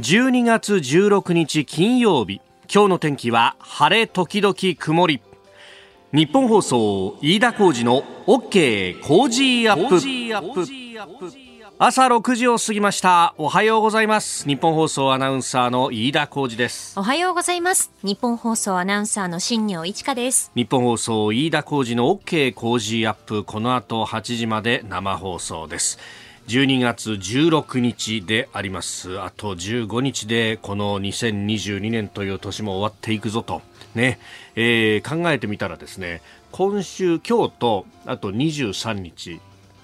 12月16日金曜日。今日の天気は晴れ時々曇り。日本放送飯田浩二の OK 工事アップ。朝6時を過ぎました。おはようございます。日本放送アナウンサーの飯田浩二です。おはようございます。日本放送アナウンサーの新業一華です。日本放送飯田浩二の OK 工事アップ。この後8時まで生放送です12月16日であります。あと15日でこの2022年という年も終わっていくぞと。ね、えー、考えてみたらですね今週今日とあと23日。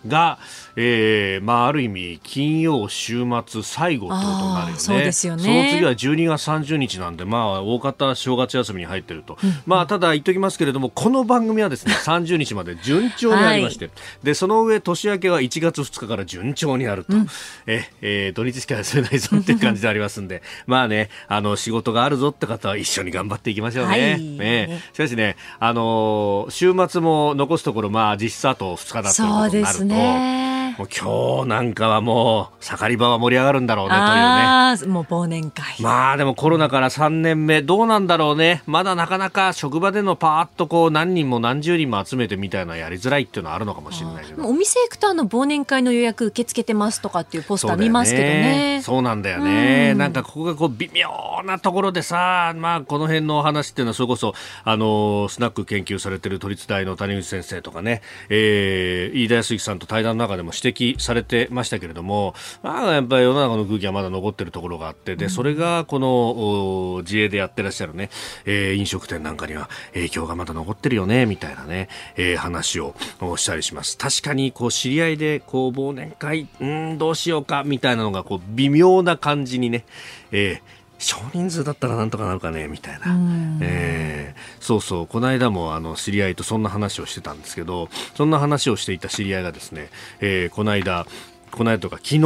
が、えーまあ、ある意味金曜週末最後ってことになるよね。そうですよね。その次は12月30日なんで、まあ、大方正月休みに入ってると、うん、まあ、ただ言っておきますけれどもこの番組はですね 30日まで順調にありまして、はい、でその上年明けは1月2日から順調にあると、うん、ええー、土日しか休めないぞっていう感じでありますんで まあねあの仕事があるぞって方は一緒に頑張っていきましょうね。はい、ね。しかしね、あのー、週末も残すところ、まあ、実質あと2日だということになると。ね。もう今日なんかはもう盛り場は盛り上がるんだろうねというね。もう忘年会。まあでもコロナから3年目どうなんだろうね。まだなかなか職場でのパーッとこう何人も何十人も集めてみたいなやりづらいっていうのはあるのかもしれないけど。お店行くとあの忘年会の予約受け付けてますとかっていうポスター見ますけどね。そうなんだよね、うん、なんかここがこう微妙なところでさまあこの辺のお話っていうのはそれこそあのスナック研究されてる都立大の谷口先生とかね、えー、飯田康之さんと対談の中でも指摘されてましたけれども、まあ、やっぱり世の中の空気はまだ残っているところがあって、で、それがこの自営でやってらっしゃるね、えー、飲食店なんかには影響がまだ残ってるよね、みたいなね、えー、話をしたりします。確かに、こう、知り合いで、こう、忘年会、うん、どうしようか、みたいなのが、こう、微妙な感じにね、えー少人数だったらなんとかなるかねみたいな、えー、そうそう。この間もあの知り合いとそんな話をしてたんですけどそんな話をしていた知り合いがですね、えー、この間この間とか昨日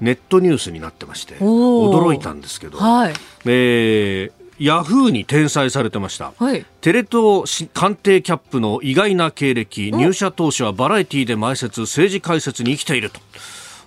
ネットニュースになってまして驚いたんですけど、はい、えーヤフーに転載されてました、はい、テレ東官邸キャップの意外な経歴入社当初はバラエティーで前説政治解説に生きていると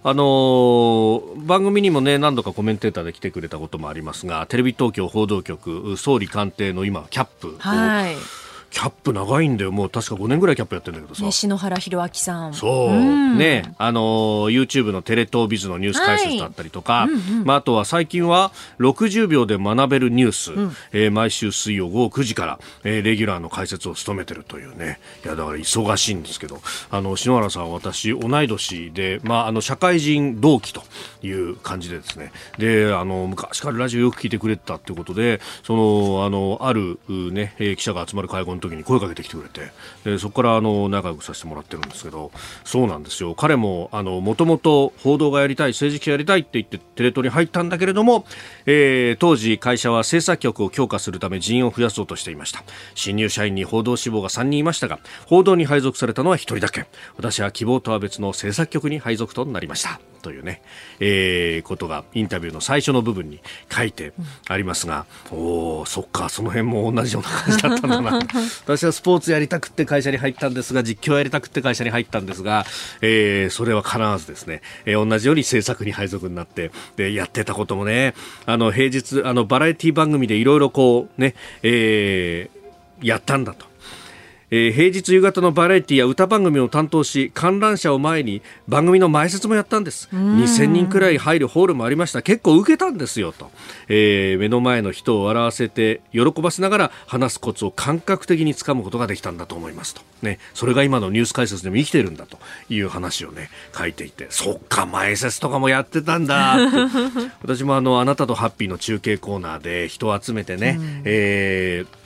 あのー、番組にもね何度かコメンテーターで来てくれたこともありますがテレビ東京報道局総理官邸の今キャップ、はい。キャップ長いんだよ。もう確か5年ぐらいキャップやってるんだけどさ、ね、篠原弘明さん。そう、うん、ねあの YouTube のテレ東ビズのニュース解説だったりとか、はい。うんうん、まあ、あとは最近は60秒で学べるニュース、うん、えー、毎週水曜午後9時から、えー、レギュラーの解説を務めてるというね。いやだから忙しいんですけど。あの篠原さんは私同い年で、まあ、あの社会人同期という感じでですね。であの昔からラジオよく聞いてくれてたっていうことでそのあのある、ね、記者が集まる会合の時に声かけてきてくれて。でそこからあの仲良くさせてもらってるんですけど。そうなんですよ。彼ももともと報道がやりたい政治記者やりたいって言ってテレ東に入ったんだけれども、えー、当時会社は制作局を強化するため人員を増やそうとしていました。新入社員に報道志望が3人いましたが報道に配属されたのは1人だけ。私は希望とは別の制作局に配属となりました。というね、えー、ことがインタビューの最初の部分に書いてありますが、うん、おおそっかその辺も同じような感じだったんだな。私はスポーツやりたくって会社に入ったんですが実況やりたくって会社に入ったんですが、えー、それは必ずですね、えー、同じように制作に配属になってでやってたこともねあの平日あのバラエティ番組でいろいろこうね、えー、やったんだと。えー、平日夕方のバラエティや歌番組を担当し観覧車を前に番組の前説もやったんです。2000人くらい入るホールもありました。結構受けたんですよと、えー、目の前の人を笑わせて喜ばせながら話すコツを感覚的につかむことができたんだと思いますと、ね、それが今のニュース解説でも生きてるんだと。いう話をね書いていてそっか前説とかもやってたんだ 私もあのあなたとハッピーの中継コーナーで人を集めてね、えー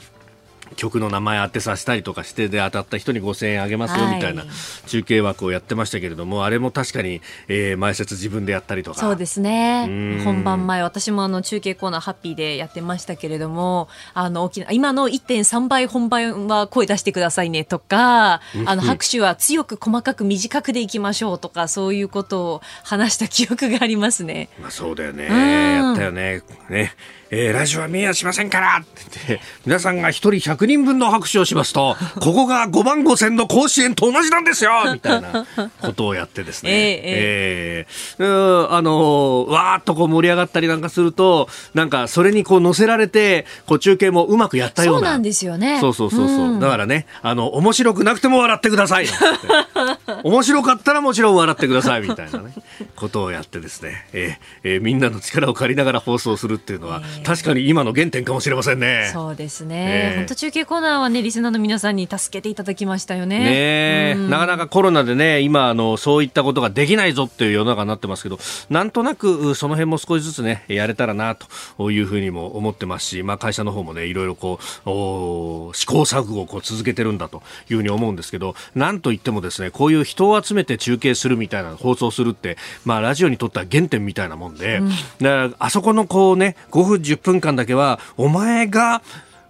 曲の名前当てさせたりとかしてで当たった人に5000円あげますよみたいな中継枠をやってましたけれども、はい、あれも確かに、えー、前説自分でやったりとか。そうですね。本番前私もあの中継コーナーハッピーでやってましたけれどもあの大きな今の1.3倍本番は声出してくださいねとかあの拍手は強く細かく短くでいきましょうとかそういうことを話した記憶がありますね。まあ、そうだよね。やったよね。ねえー、ラジオは見えやしませんからって言って皆さんが一人100 100人分の拍手をしますと、ここが5万5千の甲子園と同じなんですよみたいなことをやってですね。えー、えー、あのー、わーっとこう盛り上がったりなんかすると、なんかそれにこう乗せられて、こう中継もうまくやったような。そうなんですよね。そうそうそうそう。うん、だからね、あの、面白くなくても笑ってください。面白かったらもちろん笑ってくださいみたいなね、ことをやってですね、えー、えー、みんなの力を借りながら放送するっていうのは、えー、確かに今の原点かもしれませんね。そうですね。本、当、中継コーナーはね、リスナーの皆さんに助けていただきましたよね。ね、うん、なかなかコロナでね、今あのそういったことができないぞっていう世の中になってますけど、なんとなくその辺も少しずつねやれたらなというふうにも思ってますし、まあ会社の方もねいろいろこう試行錯誤をこう続けてるんだというふうに思うんですけど、なんといってもですねこういう人を集めて中継するみたいな放送するって、まあラジオにとっては原点みたいなもんで、うん、だからあそこのこうね5分10分間だけはお前が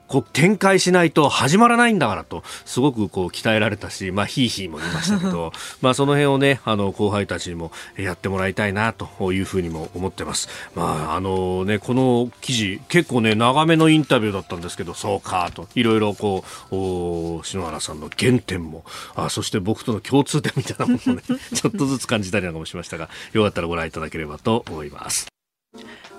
こう展開しないと始まらないんだからとすごくこう鍛えられたし、まあ、ヒーヒーも言いましたけど まあその辺をねあの後輩たちにもやってもらいたいなというふうにも思ってます。まああのねこの記事結構ね長めのインタビューだったんですけどそうかといろいろこうお篠原さんの原点もあそして僕との共通点みたいなものをね ちょっとずつ感じたりなんかもしましたがよかったらご覧いただければと思います。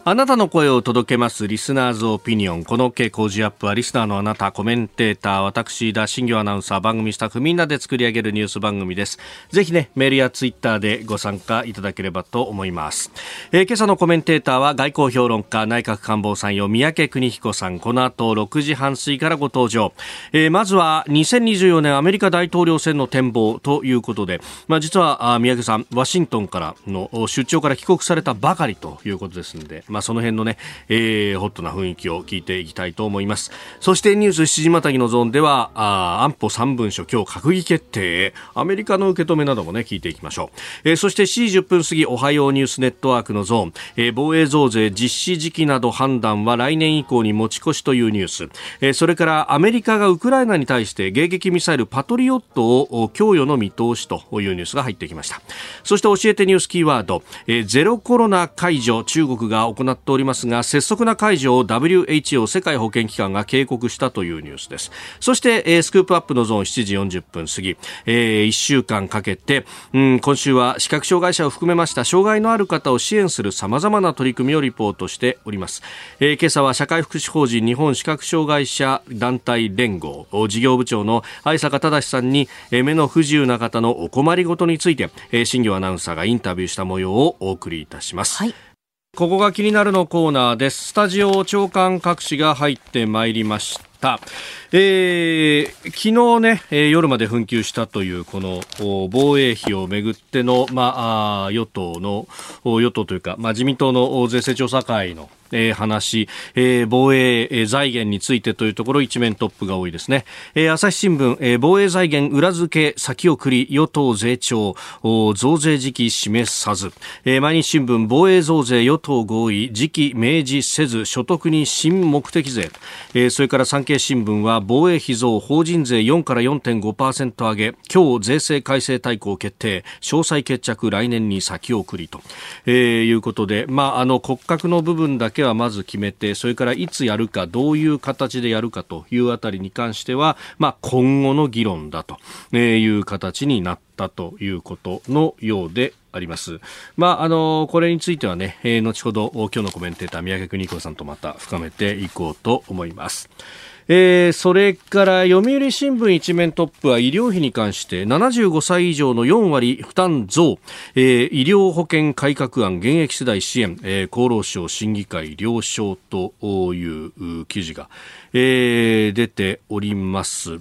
あなたの声を届けますリスナーズオピニオン。この傾向ジアップはリスナーのあなた、コメンテーター、私、田新業アナウンサー、番組スタッフみんなで作り上げるニュース番組です。ぜひね、メールやツイッターでご参加いただければと思います。えー、今朝のコメンテーターは外交評論家、内閣官房参与、三宅邦彦さん。この後6時半過ぎからご登場。えー、まずは2024年アメリカ大統領選の展望ということで、まあ実はあ三宅さん、ワシントンからの出張から帰国されたばかりということですので、まあその辺のね、えー、ホットな雰囲気を聞いていきたいと思います。そしてニュース7時またぎのゾーンでは、あ安保3文書今日閣議決定アメリカの受け止めなどもね、聞いていきましょう。えー、そして7時10分過ぎ、おはようニュースネットワークのゾーン、えー、防衛増税実施時期など判断は来年以降に持ち越しというニュース、えー、それからアメリカがウクライナに対して迎撃ミサイルパトリオットを供与の見通しというニュースが入ってきました。そして教えてニュースキーワード、えー、ゼロコロナ解除中国が行行っておりますが拙速な解除を WHO 世界保健機関が警告したというニュースです。そして、えー、スクープアップのゾーン7時40分過ぎ、えー、1週間かけて、うん、今週は視覚障害者を含めました障害のある方を支援するさまざまな取り組みをリポートしております、えー、今朝は社会福祉法人日本視覚障害者団体連合事業部長の相坂忠さんに、えー、目の不自由な方のお困りごとについて、えー、新業アナウンサーがインタビューした模様をお送りいたします、はい。ここが気になるのコーナーです。スタジオ長官各紙が入ってまいりました。えー、昨日ね、えー、夜まで紛糾したというこの防衛費をめぐっての、まあ、与党の与党というか、まあ、自民党の税制調査会のえー、話、えー、防衛、えー、財源についてというところ一面トップが多いですね、えー、朝日新聞、えー、防衛財源裏付け先送り与党税調増税時期示さず、えー、毎日新聞防衛増税与党合意時期明示せず所得に新目的税、えー、それから産経新聞は防衛費増法人税4から4.5%上げ今日税制改正大綱決定詳細決着来年に先送りと、えー、いうことで、まあ、あの骨格の部分だけけはまず決めてそれからいつやるかどういう形でやるかというあたりに関しては、まあ、今後の議論だという形になったということのようであります。まあ、あの、これについてはね、え、後ほど今日のコメンテーター宮家邦子さんとまた深めていこうと思います。えー、それから読売新聞一面トップは医療費に関して75歳以上の4割負担増、えー、医療保険改革案現役世代支援、えー、厚労省審議会了承という記事が、えー、出ております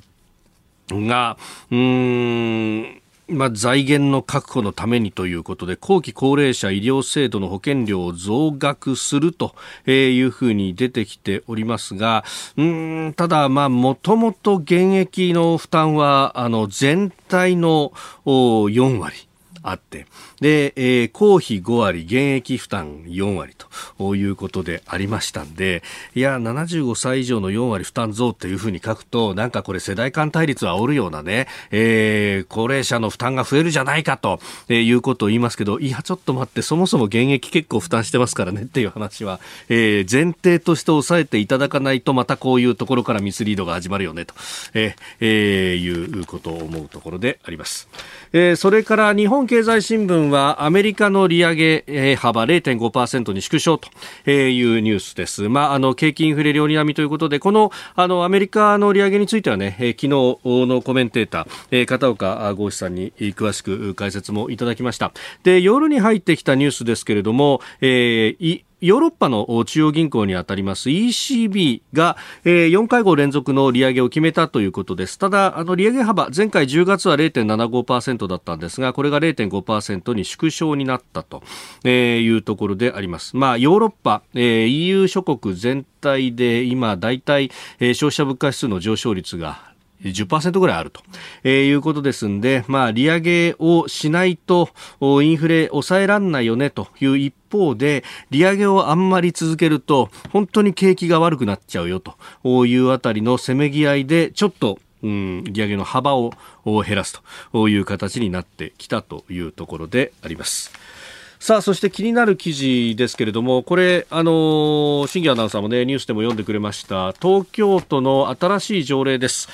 が、うーん。まあ、財源の確保のためにということで後期高齢者医療制度の保険料を増額するというふうに出てきておりますがうんただ、もともと現役の負担はあの全体の4割あって、で、えー、公費5割、現役負担4割ということでありましたんで、いや、75歳以上の4割負担増というふうに書くと、なんかこれ世代間対立は煽るようなね、えー、高齢者の負担が増えるじゃないかと、えー、いうことを言いますけど、いや、ちょっと待って、そもそも現役結構負担してますからねっていう話は、えー、前提として押さえていただかないと、またこういうところからミスリードが始まるよねと、えーえー、いうことを思うところであります。えー、それから日本経済新聞はアメリカの利上げ幅0.5%に縮小というニュースです。まあ、あの、景気インフレ両に並みということで、この、あの、アメリカの利上げについてはね、昨日のコメンテーター、片岡剛志さんに詳しく解説もいただきました。で、夜に入ってきたニュースですけれども、えー、ヨーロッパの中央銀行にあたります ECB が、えー、4会合連続の利上げを決めたということです。ただ、あの利上げ幅、前回10月は0.75%だったんですが、これが0.5%に縮小になったと、いうところであります。まあ、ヨーロッパ、えー、EU 諸国全体で今、大体、えー、消費者物価指数の上昇率が10%ぐらいあると、えー、いうことですんで、まあ、利上げをしないとインフレ抑えらんないよねという一方で利上げをあんまり続けると本当に景気が悪くなっちゃうよというあたりのせめぎ合いでちょっとうん、利上げの幅を減らすという形になってきたというところであります。さあそして気になる記事ですけれどもこれあの新アナウンサーもねニュースでも読んでくれました東京都の新しい条例です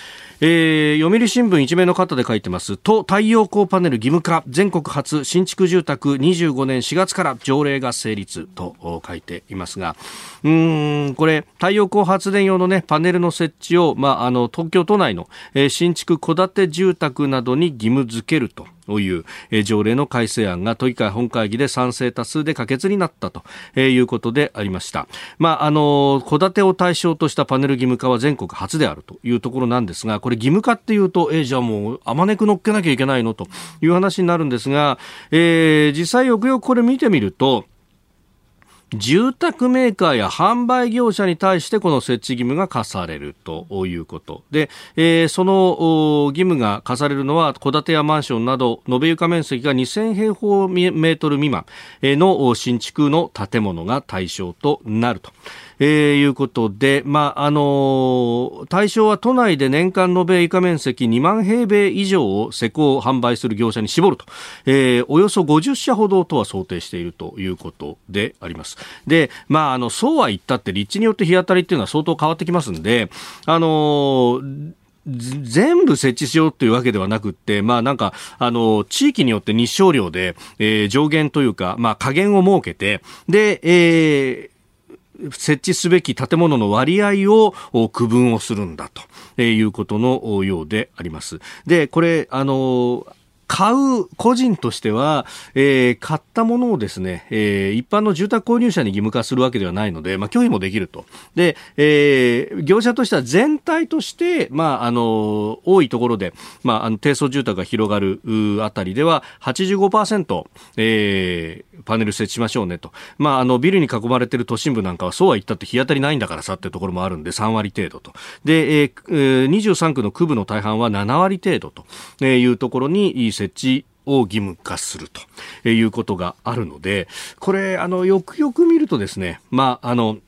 えー、読売新聞一面の方で書いてます。と太陽光パネル義務化。全国初新築住宅25年4月から条例が成立。と書いていますが。うんこれ太陽光発電用のねパネルの設置を、まあ、あの東京都内の、えー、新築戸建て住宅などに義務付ける。とという、条例の改正案が都議会本会議で賛成多数で可決になった。と、いうことでありました。まあ、あの、戸建てを対象としたパネル義務化は全国初である。というところなんですが、これ義務化っていうと、えじゃあもう、あまねく乗っけなきゃいけないの？という話になるんですが、えー、実際よくよくこれ見てみると、住宅メーカーや販売業者に対してこの設置義務が課されるということで、えー、その義務が課されるのは戸建てやマンションなど延べ床面積が2000平方メートル未満の新築の建物が対象となると。えー、いうことで、まあ、あのー、対象は都内で年間延べ床面積2万平米以上を施工販売する業者に絞ると、えー、およそ50社ほどとは想定しているということであります。で、まあ、あの、そうは言ったって立地によって日当たりっていうのは相当変わってきますんで、あのー全部設置しようというわけではなくって、まあなんか、あの、地域によって日照量で、えー、上限というか、まあ加減を設けて、で、えー、設置すべき建物の割合を区分をするんだということのようであります。で、これ、あの、買う個人としては、えー、買ったものをですね、えー、一般の住宅購入者に義務化するわけではないので、まあ、拒否もできると。で、えー、業者としては全体として、まあ、あの、多いところで、まあ、あの、低層住宅が広がるあたりでは85%、えー、パネル設置しましょうねと。まあ、あの、ビルに囲まれてる都心部なんかはそうは言ったって日当たりないんだからさってところもあるんで3割程度と。で、えー、23区の区部の大半は7割程度というところに設置を義務化するということがあるので、これ、あの、よくよく見るとですね、まあ、あの、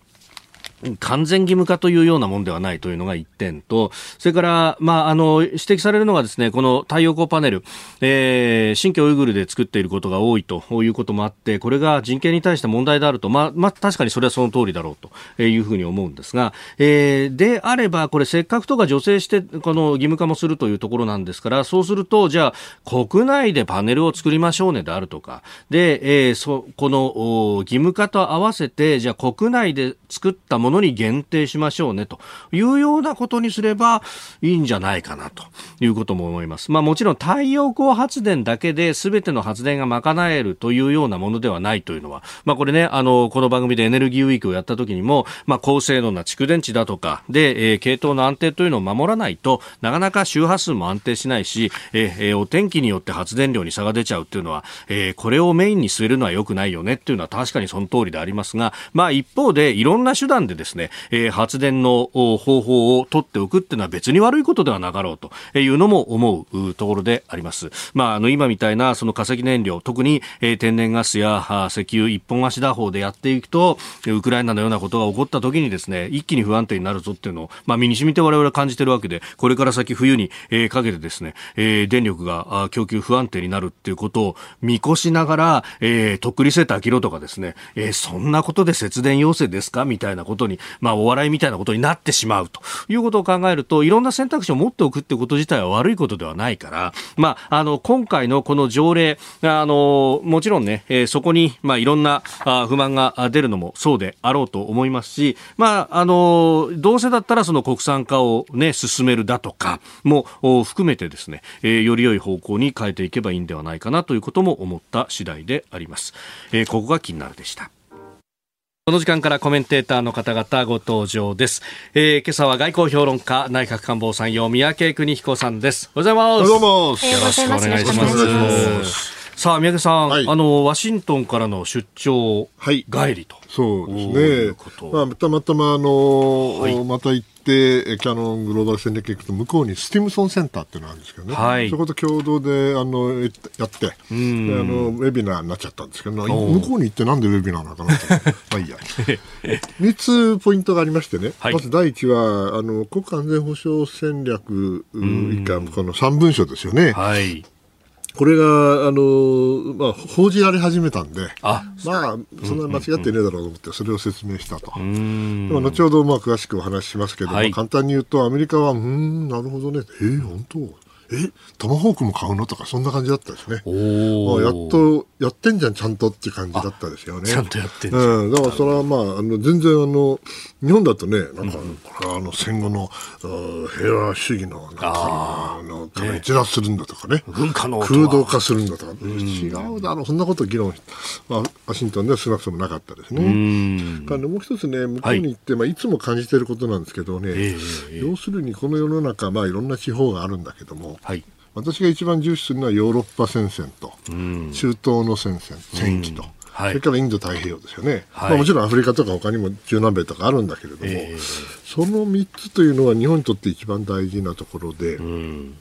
完全義務化というようなもんではないというのが一点と、それから、まあ、あの、指摘されるのがですね、この太陽光パネル、えー、新疆ウイグルで作っていることが多いということもあって、これが人権に対して問題であると、まあ、まあ、確かにそれはその通りだろうというふうに思うんですが、えー、であれば、これせっかくとか助成して、この義務化もするというところなんですから、そうすると、じゃあ、国内でパネルを作りましょうねであるとか、で、えー、そ、この義務化と合わせて、じゃあ国内で作ったものものに限定しましょうねというようなことにすればいいんじゃないかなということも思います。まあもちろん太陽光発電だけで全ての発電が賄えるというようなものではないというのは、まあこれね、あの、この番組でエネルギーウィークをやった時にも、まあ高性能な蓄電池だとかで、えー、系統の安定というのを守らないとなかなか周波数も安定しないし、えー、えー、お天気によって発電量に差が出ちゃうっていうのは、えー、これをメインに据えるのは良くないよねっていうのは確かにその通りでありますが、まあ一方でいろんな手段でですね、えー、発電の方法を取っておくっていうのは別に悪いことではなかろうというのも思うところであります。まあ、あの今みたいなその化石燃料、特に、えー、天然ガスや石油一本足打法でやっていくと、ウクライナのようなことが起こった時にですね、一気に不安定になるぞっていうのを、まあ、身に染みて我々は感じてるわけで、これから先冬に、えー、かけてですね、えー、電力が供給不安定になるっていうことを見越しながら、えー、とっくりセーター着ろとかですね、えー、そんなことで節電要請ですか？みたいなことに、まあ、お笑いみたいなことになってしまうということを考えると、いろんな選択肢を持っておくってこと自体は悪いことではないから、まあ、あの、今回のこの条例、あの、もちろんね、えー、そこに、まあ、いろんなあ不満が出るのもそうであろうと思いますし、まあ、あの、どうせだったらその国産化をね、進めるだとかも含めてですね、えー、より良い方向に変えていけばいいんではないかなということも思った次第であります。えー、ここが気になるでした。この時間からコメンテーターの方々ご登場です。えー、今朝は外交評論家、内閣官房参与、三宅邦彦さんです。おはようございます。おはようございます。よろしくお願いします。さあ、三宅さん、はい、あの、ワシントンからの出張帰りと。はい、そうですね。まあ、たまたま、あの、はい、また行って、キャノングローバル戦略局と向こうにスティムソンセンターっていうのがあるんですけどね、はい、そこと共同であのやって、あのウェビナーになっちゃったんですけど、向こうに行ってなんでウェビナーなのかなって、まあいいや。3つポイントがありましてね、はい、まず第一はあの国家安全保障戦略以下、この3文書ですよね。はいこれが、あの、まあ、報じられ始めたんで、あまあ、そんな間違ってねえだろうと思って、それを説明したと。でも、後ほど、まあ、詳しくお話ししますけど、はい、簡単に言うと、アメリカは、うん、なるほどね、えー、本当？え？トマホークも買うの？とかそんな感じだったですね。おやっとやってんじゃんちゃんとって感じだったですよね。ちゃんとやってんじゃん。うん、だからそれはまああの全然あの日本だとねなんか、これはあの戦後の平和主義のなんかあの逸脱するんだとかね。文化の空洞化するんだとか、違うだろう。そんなこと議論、まあ、ワシントンでは少なくともなかったですね。からもう一つね向こうに行って、はい、まあいつも感じていることなんですけどね、えー、要するにこの世の中まあいろんな地方があるんだけども。はい。私が一番重視するのはヨーロッパ戦線と、中東の戦線、戦域と。はい、それからインド太平洋ですよね、はい、まあ、もちろんアフリカとか他にも中南米とかあるんだけれども、えー、その3つというのは日本にとって一番大事なところで、うん。で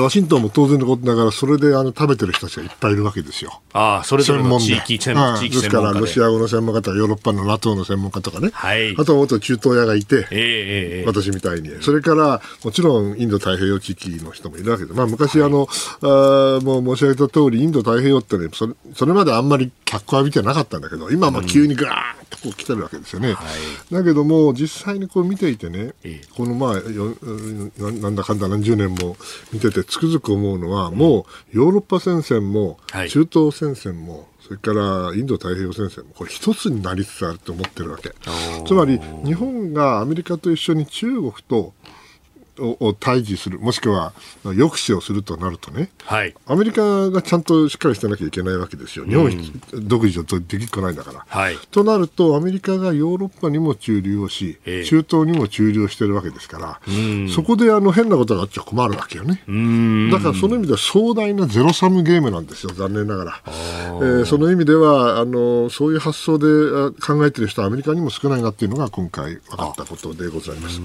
ワシントンも当然のことながら、それであの食べてる人たちがいっぱいいるわけですよ。ああ、それぞれの地域専門家で。すから、ロシア語の専門家とか、ヨーロッパの NATO の専門家とかね、はい、あとは元中東屋がいて、えー、私みたいに、それからもちろんインド太平洋地域の人もいるわけで、まあ、昔、あの、あもう申し上げた通り、インド太平洋ってねそれ、それまであんまり脚光浴びてなかったんだけど、今は急にガーッとこう来てるわけですよね。はい、だけども、実際にこう見ていてね、このまあ、よなんだかんだ何十年も見てて、つくづく思うののは、もうヨーロッパ戦線も中東戦線も、それからインド太平洋戦線もこれ一つになりつつあると思ってるわけ。つまり日本がアメリカと一緒に中国とを対峙する、もしくは抑止をするとなるとね、はい、アメリカがちゃんとしっかりしてなきゃいけないわけですよ、日本独自はできっこないんだから。はい、となると、アメリカがヨーロッパにも駐留をし、えー、中東にも駐留をしているわけですから、そこであの変なことがあっちゃ困るわけよね。だからその意味では壮大なゼロサムゲームなんですよ、残念ながら。えー、その意味ではあの、そういう発想で考えている人はアメリカにも少ないなっていうのが今回分かったことでございます。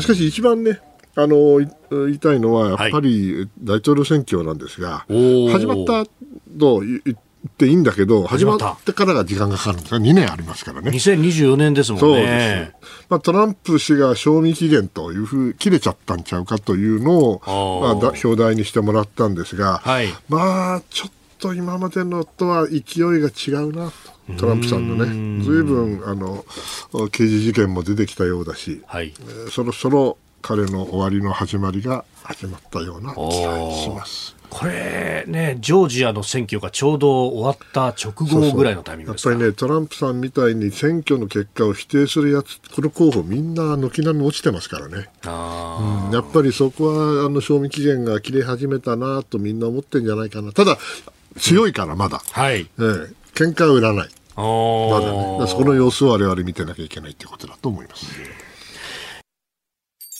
しかし一番ねあの言いたいのは、やっぱり大統領選挙なんですが、はい、始まったと言っていいんだけど、始まってからが時間がかかるんですが、2年ありますからね。2024年ですもんね。そうです。まあ、トランプ氏が賞味期限というふう、切れちゃったんちゃうかというのを、まあ、表題にしてもらったんですが、はい、まあ、ちょっと今までのとは勢いが違うなと。トランプさんのね、ずいぶんあの刑事事件も出てきたようだし、はい、そろそろ彼の終わりの始まりが始まったような気がします。これね、ジョージアの選挙がちょうど終わった直後ぐらいのタイミングですやっぱりね、トランプさんみたいに選挙の結果を否定するやつ、この候補みんな軒並み落ちてますからね。うん、やっぱりそこは、あの、賞味期限が切れ始めたなとみんな思ってんじゃないかな。ただ、強いからまだ。うん、はい。ええー、喧嘩は売らない。まだね。その様子を我々見てなきゃいけないということだと思います。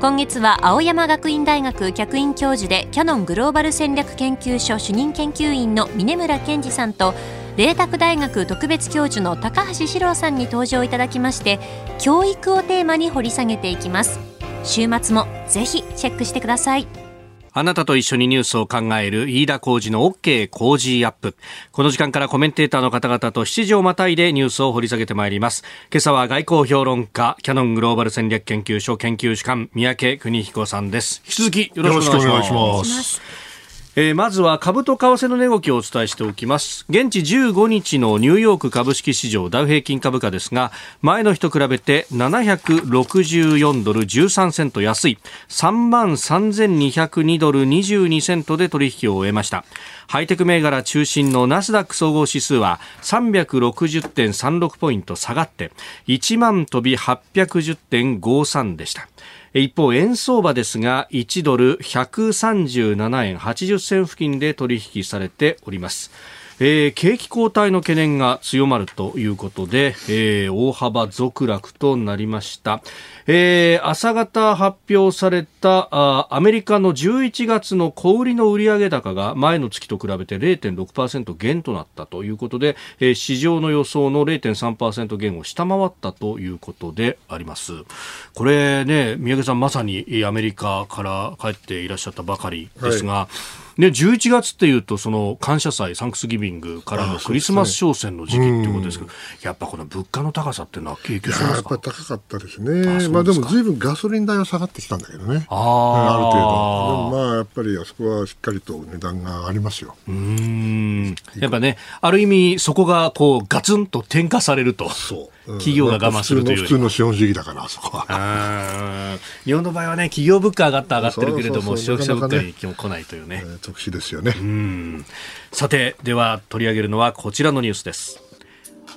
今月は青山学院大学客員教授でキヤノングローバル戦略研究所主任研究員の峰村健二さんと麗澤大学特別教授の高橋史郎さんに登場いただきまして教育をテーマに掘り下げていきます。週末もぜひチェックしてください。あなたと一緒にニュースを考える飯田浩二の OK 工事アップ。この時間からコメンテーターの方々と7時をまたいでニュースを掘り下げてまいります。今朝は外交評論家、キャノングローバル戦略研究所研究主官、三宅邦彦さんです。引き続きよろしくお願いします。えー、まずは株と為替の値動きをお伝えしておきます。現地15日のニューヨーク株式市場ダウ平均株価ですが前の日と比べて764ドル13セント安い。3万3202ドル22セントで取引を終えました。ハイテク銘柄中心のナスダック総合指数は360.36ポイント下がって1万飛び810.53でした。一方、円相場ですが、1ドル137円80銭付近で取引されております。えー、景気後退の懸念が強まるということで、えー、大幅続落となりました。えー、朝方発表されたあアメリカの11月の小売りの売上高が前の月と比べて0.6%減となったということで、えー、市場の予想の0.3%減を下回ったということであります。これね、宮家さんまさにアメリカから帰っていらっしゃったばかりですが、はいで11月っていうとその感謝祭サンクスギビングからのクリスマス商戦の時期っていうことですけど、ね、やっぱこの物価の高さっていうのは影響しますやっぱり高かったですね。まあでもずいぶんガソリン代は下がってきたんだけどね。あある程度。でもまあやっぱりあそこはしっかりと値段が上がりますよ。うん。やっぱねある意味そこがこうガツンと転嫁されると。そう企業が我慢するという普通の資本主義だからそこは。日本の場合はね企業物価上がった上がってるけれども消費者物価にも来ないというね、えー、特殊ですよね。さてでは取り上げるのはこちらのニュースです。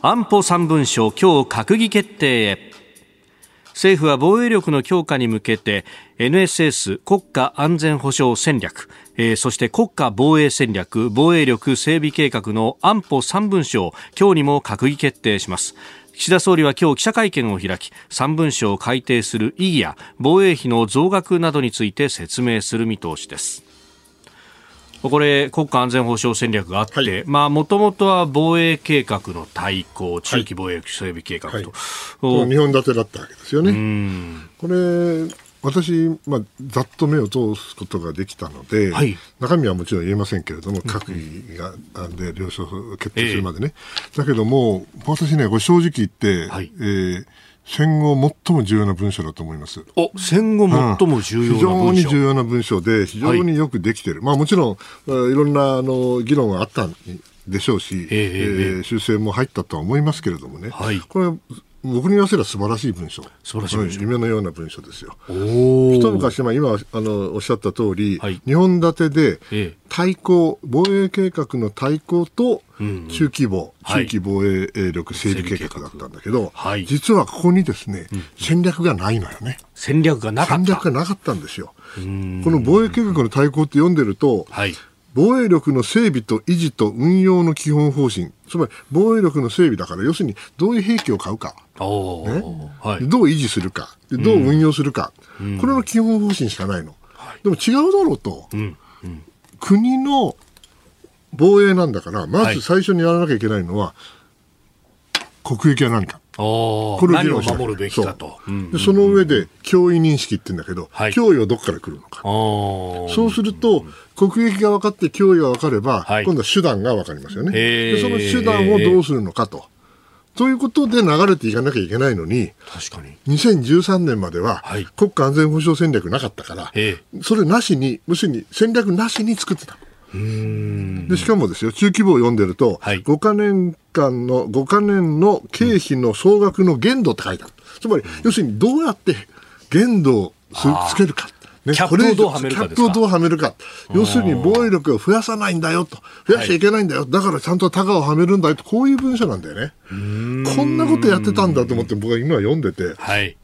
安保3文書今日閣議決定へ。政府は防衛力の強化に向けて NSS 国家安全保障戦略、えー、そして国家防衛戦略防衛力整備計画の安保3文書を今日にも閣議決定します岸田総理は今日記者会見を開き3文書を改定する意義や防衛費の増額などについて説明する見通しです。これ国家安全保障戦略があって、はい、まあもともとは防衛計画の対抗中期防衛整備計画と、はい。はい、日本立てだったわけですよね。これ私、まあ、ざっと目を通すことができたので、はい、中身はもちろん言えませんけれども、閣議が、で了承決定するまでね、えー、だけども、私ね、これ正直言って、はい、えー戦後最も重要な文書だと思います。お、戦後最も重要な文書、うん、非常に重要な文書で、非常によくできてる。はい、まあもちろん、いろんなあの議論があったでしょうし、えー、えー、修正も入ったとは思いますけれどもね、はい、これ僕に言わせれば素晴らしい文章。素晴らしい文章。夢のような文章ですよ。一昔、まあ、今あのおっしゃった通り、はい、2本立てで対抗、防衛計画の対抗と中規模、うんうん、中期防衛力整備計画だったんだけど、はい、実はここにですね、うん、戦略がないのよね。戦略がなかった戦略がなかったんですよ。この防衛計画の対抗って読んでると、はい防衛力の整備と維持と運用の基本方針、つまり防衛力の整備だから、要するにどういう兵器を買うか、ね。はい、どう維持するか、どう運用するか、うん、これの基本方針しかないの。でも違うだろうと、うん。うん、国の防衛なんだから、まず最初にやらなきゃいけないのは、国益は何か。これを守るべきかと。そでその上で、脅威認識って言うんだけど、はい、脅威はどこから来るのか。そうすると、国益が分かって脅威が分かれば、はい、今度は手段が分かりますよね。でその手段をどうするのかと。ということで流れていかなきゃいけないのに、確かに2013年までは国家安全保障戦略なかったから、それなしに、要するに戦略なしに作ってた。でしかもですよ、中規模を読んでると、はい、5か年間の、5か年の経費の総額の限度って書いてある。つまり、要するにどうやって限度をつけるか。ね、キャップをどうはめるかキャップをどうはめるか。要するに防衛力を増やさないんだよと。増やしちゃいけないんだよ。はい、だからちゃんとタガをはめるんだよと。こういう文章なんだよね。こんなことやってたんだと思って僕は今読んでて、はい、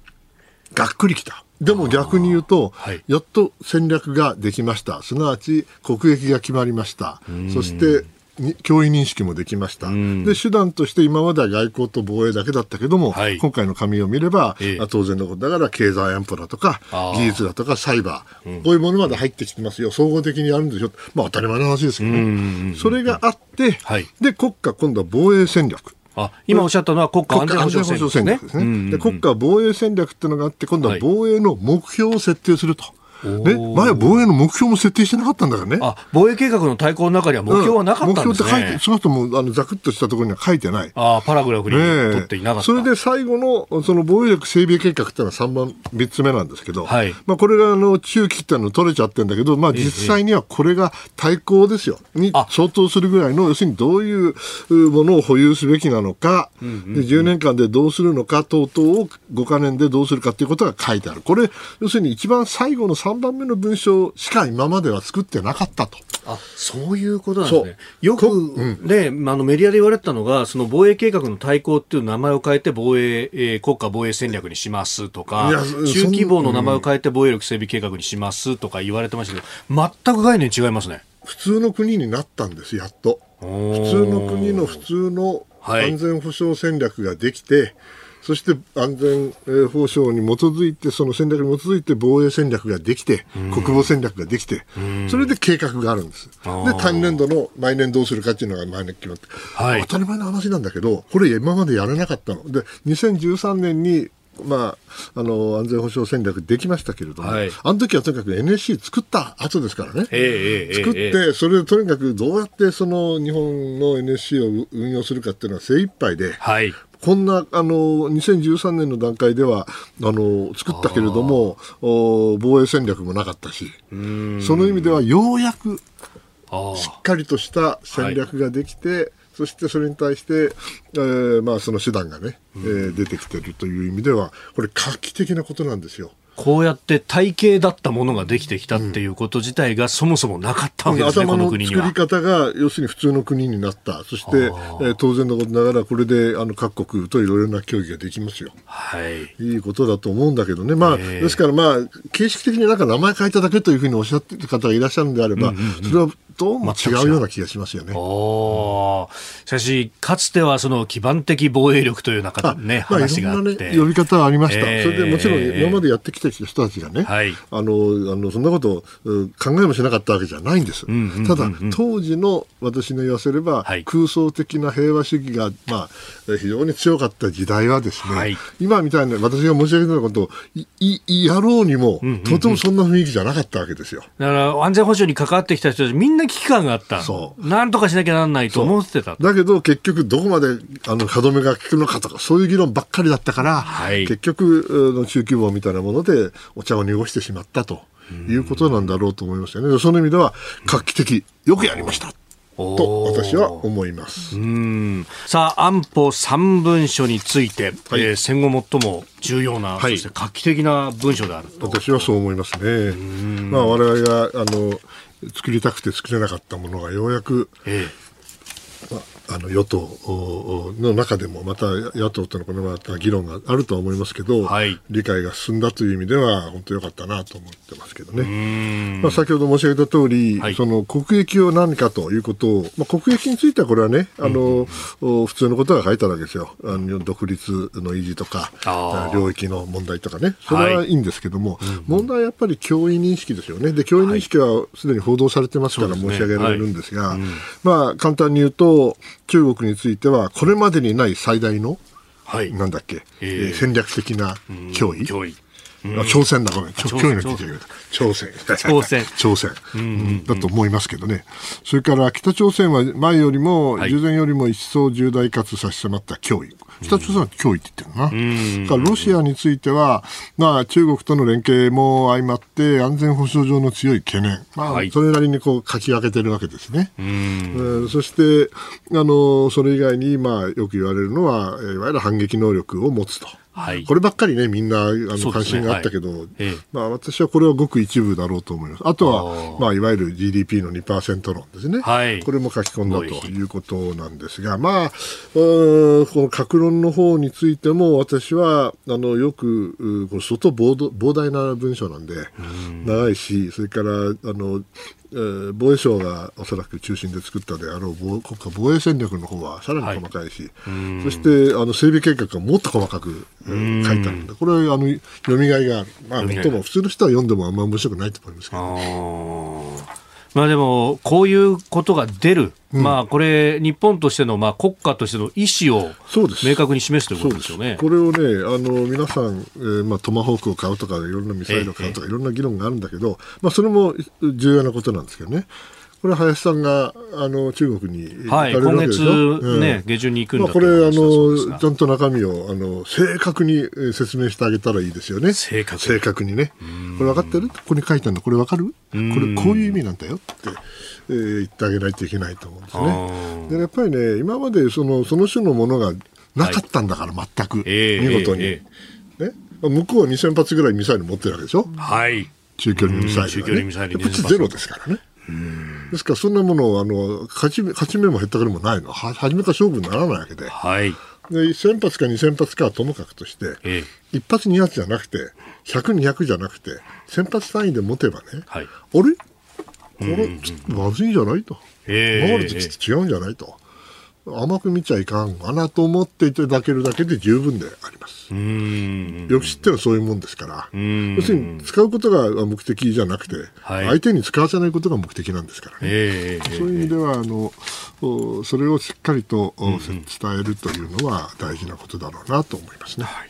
がっくりきた。でも逆に言うと、はい、やっと戦略ができました。すなわち国益が決まりました。そして脅威認識もできました、うん、で手段として今までは外交と防衛だけだったけども、はい、今回の紙を見れば、ええ、当然のことだから経済安保だとか技術だとかサイバー、うん、こういうものまで入ってきてますよ。総合的にやるんでしょ、まあ、当たり前の話ですけどね、それがあって、はい、で国家今度は防衛戦略あ今おっしゃったのは国家安全保障戦略ですね。で国家防衛戦略っていうのがあって、今度は防衛の目標を設定すると。ね、前は防衛の目標も設定してなかったんだよね。あ、防衛計画の対抗の中には目標はなかったんですね、うん、目標って書いて、その人もあのざくっとしたところには書いてない。あパラグラフに取っていなかった、それで最後のその防衛力整備計画っていうのは3番、3つ目なんですけど、はい、まあこれがあの中期っていうの取れちゃってるんだけど、まあ実際にはこれが対抗ですよ。に相当するぐらいの、要するにどういうものを保有すべきなのか、で10年間でどうするのか等々を5か年でどうするかっていうことが書いてある。これ、要するに一番最後の3番目の文章書しか今までは作ってなかったと。あそういうことなんですね。よく、うん、ね、あのメディアで言われたのが、その防衛計画の対抗っていう名前を変えて防衛、えー、国家防衛戦略にしますとか、中規模の名前を変えて防衛力整備計画にしますとか言われてましたけど、全く概念違いますね。普通の国になったんです、やっと。普通の国の普通の安全保障戦略ができて、はいそして安全保障に基づいて、その戦略に基づいて防衛戦略ができて、国防戦略ができて、それで計画があるんです。で、単年度の毎年どうするかっていうのが毎年決まって、はい、当たり前の話なんだけど、これ今までやれなかったの。で、2013年にまあ、あの安全保障戦略できましたけれども、はい、あの時はとにかく NSC 作った後ですからね、えー、作って、それでとにかくどうやってその日本の NSC を運用するかっていうのは精一杯で、はい、こんなあの2013年の段階ではあの作ったけれども防衛戦略もなかったしその意味ではようやくしっかりとした戦略ができて、はい、そしてそれに対して、えーまあ、その手段がね、えー、出てきているという意味ではこれ画期的なことなんですよ。こうやって体系だったものができてきたっていうこと自体がそもそもなかったわけですね、うん、頭の作り方が要するに普通の国になった。そして、えー、当然のことながらこれであの各国といろいろな協議ができますよ。はい。いいことだと思うんだけどね。まあ、ですからまあ、形式的になんか名前変えただけというふうにおっしゃってる方がいらっしゃるんであれば、うんうんうん、それはどうも違うような気がしますよね。しかし、かつてはその基盤的防衛力という中でね、話があって。ね、呼び方はありました。えー、それでもちろん今までやってきた人たちがね、はい、あの、あの、そんなこと考えもしなかったわけじゃないんです。ただ、当時の私の言わせれば、はい、空想的な平和主義が、まあ、非常に強かった時代はですね、はい、今みたいな私が申し上げたことをいいやろうにも、とてもそんな雰囲気じゃなかったわけですよ。だから安全保障に関わってきた人たちみんな危機感があった。そう。なんとかしなきゃならないと思ってた。だけど結局どこまであの歯止めが効くのかとかそういう議論ばっかりだったから、はい、結局の中規模みたいなものでお茶を濁してしまったということなんだろうと思いますよね。その意味では画期的、よくやりました。と私は思います。さあ安保3文書について、はい、えー、戦後最も重要な、はい、そして画期的な文書である私はそう思いますね。まあ、我々があの作りたくて作れなかったものがようやく、ええ、まああの与党の中でもまた野党とのこのまた議論があるとは思いますけど、はい、理解が進んだという意味では本当良かったなと思ってますけどね。まあ、先ほど申し上げた通り、はい、その国益を何かということを、まあ、国益についてはこれはね、あの、うん、普通のことが書いたわけですよ。あの独立の維持とか、領域の問題とかね。それはいいんですけども、はい、問題はやっぱり脅威認識ですよね。で、脅威認識はすでに報道されてますから申し上げられるんですが、うん、まあ、簡単に言うと、中国についてはこれまでにない最大の、はい、なんだっけ、えー、戦略的な脅威。脅威朝鮮だ、ごめん。脅威の聞いてる朝鮮。朝鮮。朝鮮。だと思いますけどね。それから北朝鮮は前よりも、従前よりも一層重大かつ差し迫った脅威。北朝鮮は脅威って言ってるな。からロシアについては、まあ、中国との連携も相まって、安全保障上の強い懸念。まあ、それなりにこう書き分けてるわけですね。うそして、あの、それ以外に、まあ、よく言われるのは、いわゆる反撃能力を持つと。はい、こればっかりね、みんなあの関心があったけど、ねはい、まあ、私はこれはごく一部だろうと思います。あとは、まあ、いわゆる GDP の2%論ですね、はい、これも書き込んだということなんですが、まあ、この格論の方についても、私はあのよく、これ相当膨大な文章なんで、長いし、それからあのえー、防衛省がおそらく中心で作ったであろう国家防衛戦略の方はさらに細かいし、はい、そしてあの整備計画がもっと細かく、えー、書いてあるんで、これはあの読みがいがある、まあ、もっとも普通の人は読んでもあんまり面白くないと思いますけど。まあでも、こういうことが出る、うん、まあこれ、日本としての、まあ国家としての意思を明確に示すということですよね。これをね、あの皆さん、えー、まあ、トマホークを買うとか、いろんなミサイルを買うとか、いろんな議論があるんだけど、まあ、それも重要なことなんですけどね。これは林さんがあの中国に行かれるわけでしょ、はい、今月、ね、下旬に行くんだまあ、これあの、ちゃんと中身をあの正確に説明してあげたらいいですよね。正確正確にね。これ分かってる？ここに書いてあるの？これ分かる？これこういう意味なんだよって。えー、言ってあげないといけないと思うんですね。でやっぱりね今までそのその種のものがなかったんだから、はい、全く、えー、見事に、えー、ね、向こうは2000発ぐらいミサイル持ってるわけでしょ？はい。中距離ミサイル、ね、中距離ミサイル、ね、ゼロですからね。ですから、そんなものをあの勝ち勝ち目も減ったくれもないの、は初めから勝負にならないわけで、はい、で1000発か2000発かはともかくとして、ええ、1発、2発じゃなくて、100、200じゃなくて、1000発単位で持てばね、はい、あれ？これ、ちょっとまずいんじゃないと、えー、今までとちょっと違うんじゃないと。甘く見ちゃいかんかなと思っていただけるだけで十分であります。抑止ってのはそういうもんですから、要するに使うことが目的じゃなくて、はい、相手に使わせないことが目的なんですからね。えー、そういう意味ではあの、それをしっかりと伝えるというのは大事なことだろうなと思いますね。はい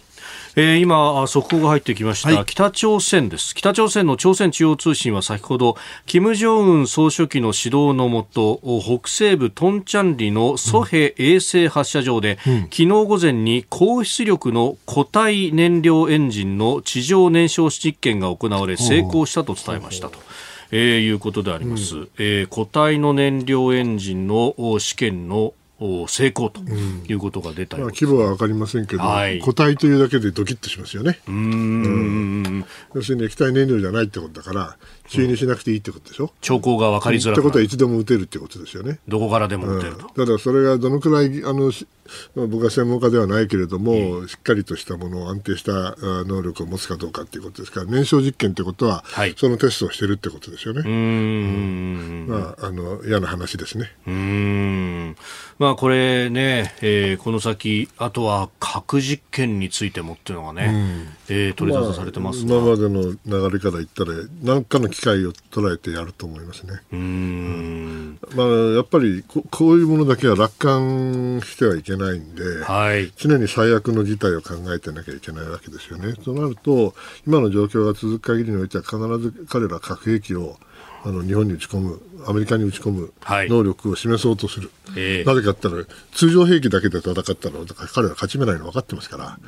えー、今、速報が入ってきました、はい、北朝鮮です。北朝鮮の朝鮮中央通信は先ほど、金正恩総書記の指導のもと、北西部トンチャンリのソヘ衛星発射場で、うん、昨日午前に高出力の固体燃料エンジンの地上燃焼実験が行われ、成功したと伝えましたと。えー、いうことであります、うん、えー、固体の燃料エンジンの試験の成功ということが出た、うん、まあ、規模は分かりませんけど、はい、固体というだけでドキッとしますよね。うん、要するに液体燃料じゃないってことだから、注入しなくていいってことでしょ？兆候が分かりづらくってことはいつでも打てるってことですよね。どこからでも打てると。ただそれがどのくらいあの僕は専門家ではないけれども、しっかりとしたもの、安定した能力を持つかどうかということですから、燃焼実験ということは、はい、そのテストをしてるってことですよね。うん、まあ、あの嫌な話ですね。うんまあ、これね、えー、この先、あとは核実験についてもっていうのがね、うん、えー、取り沙汰されてます、まあ、今までの流れから言ったら、何かの機会を捉えてやると思いますね。うん、まあ、やっぱりここういうものだけは楽観してはいけないんで、はい、常に最悪の事態を考えてなきゃいけないわけですよね。となると、今の状況が続く限りにおいては必ず彼ら核兵器をあの日本に打ち込む、アメリカに打ち込む能力を示そうとする、はい、なぜかって言ったら、通常兵器だけで戦ったら、彼ら勝ち目ないの分かってますから、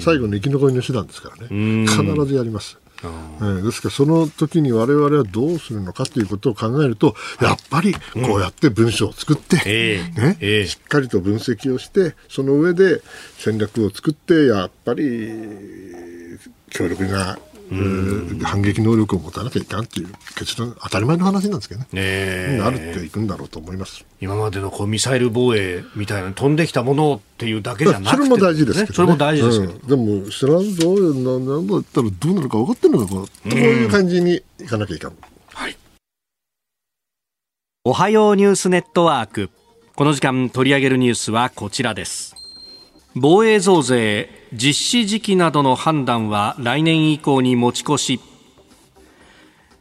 最後の生き残りの手段ですからね、必ずやります。えー、ですから、その時に我々はどうするのかということを考えると、やっぱりこうやって文章を作って、ね、えー、しっかりと分析をして、その上で戦略を作って、やっぱり強力な反撃能力を持たなきゃいかんっていう結論、当たり前の話なんですけどね、ねなるっていくんだろうと思います。今までのこうミサイル防衛みたいな飛んできたものっていうだけじゃなくて、それも大事ですけど、ね、それも大事ですけど、うん、でも知らんぞ、なんだったらどうなるか分かってるのか、こういう感じにいかなきゃいかん。はい、おはようニュースネットワーク。この時間取り上げるニュースはこちらです。防衛増税実施時期などの判断は来年以降に持ち越し。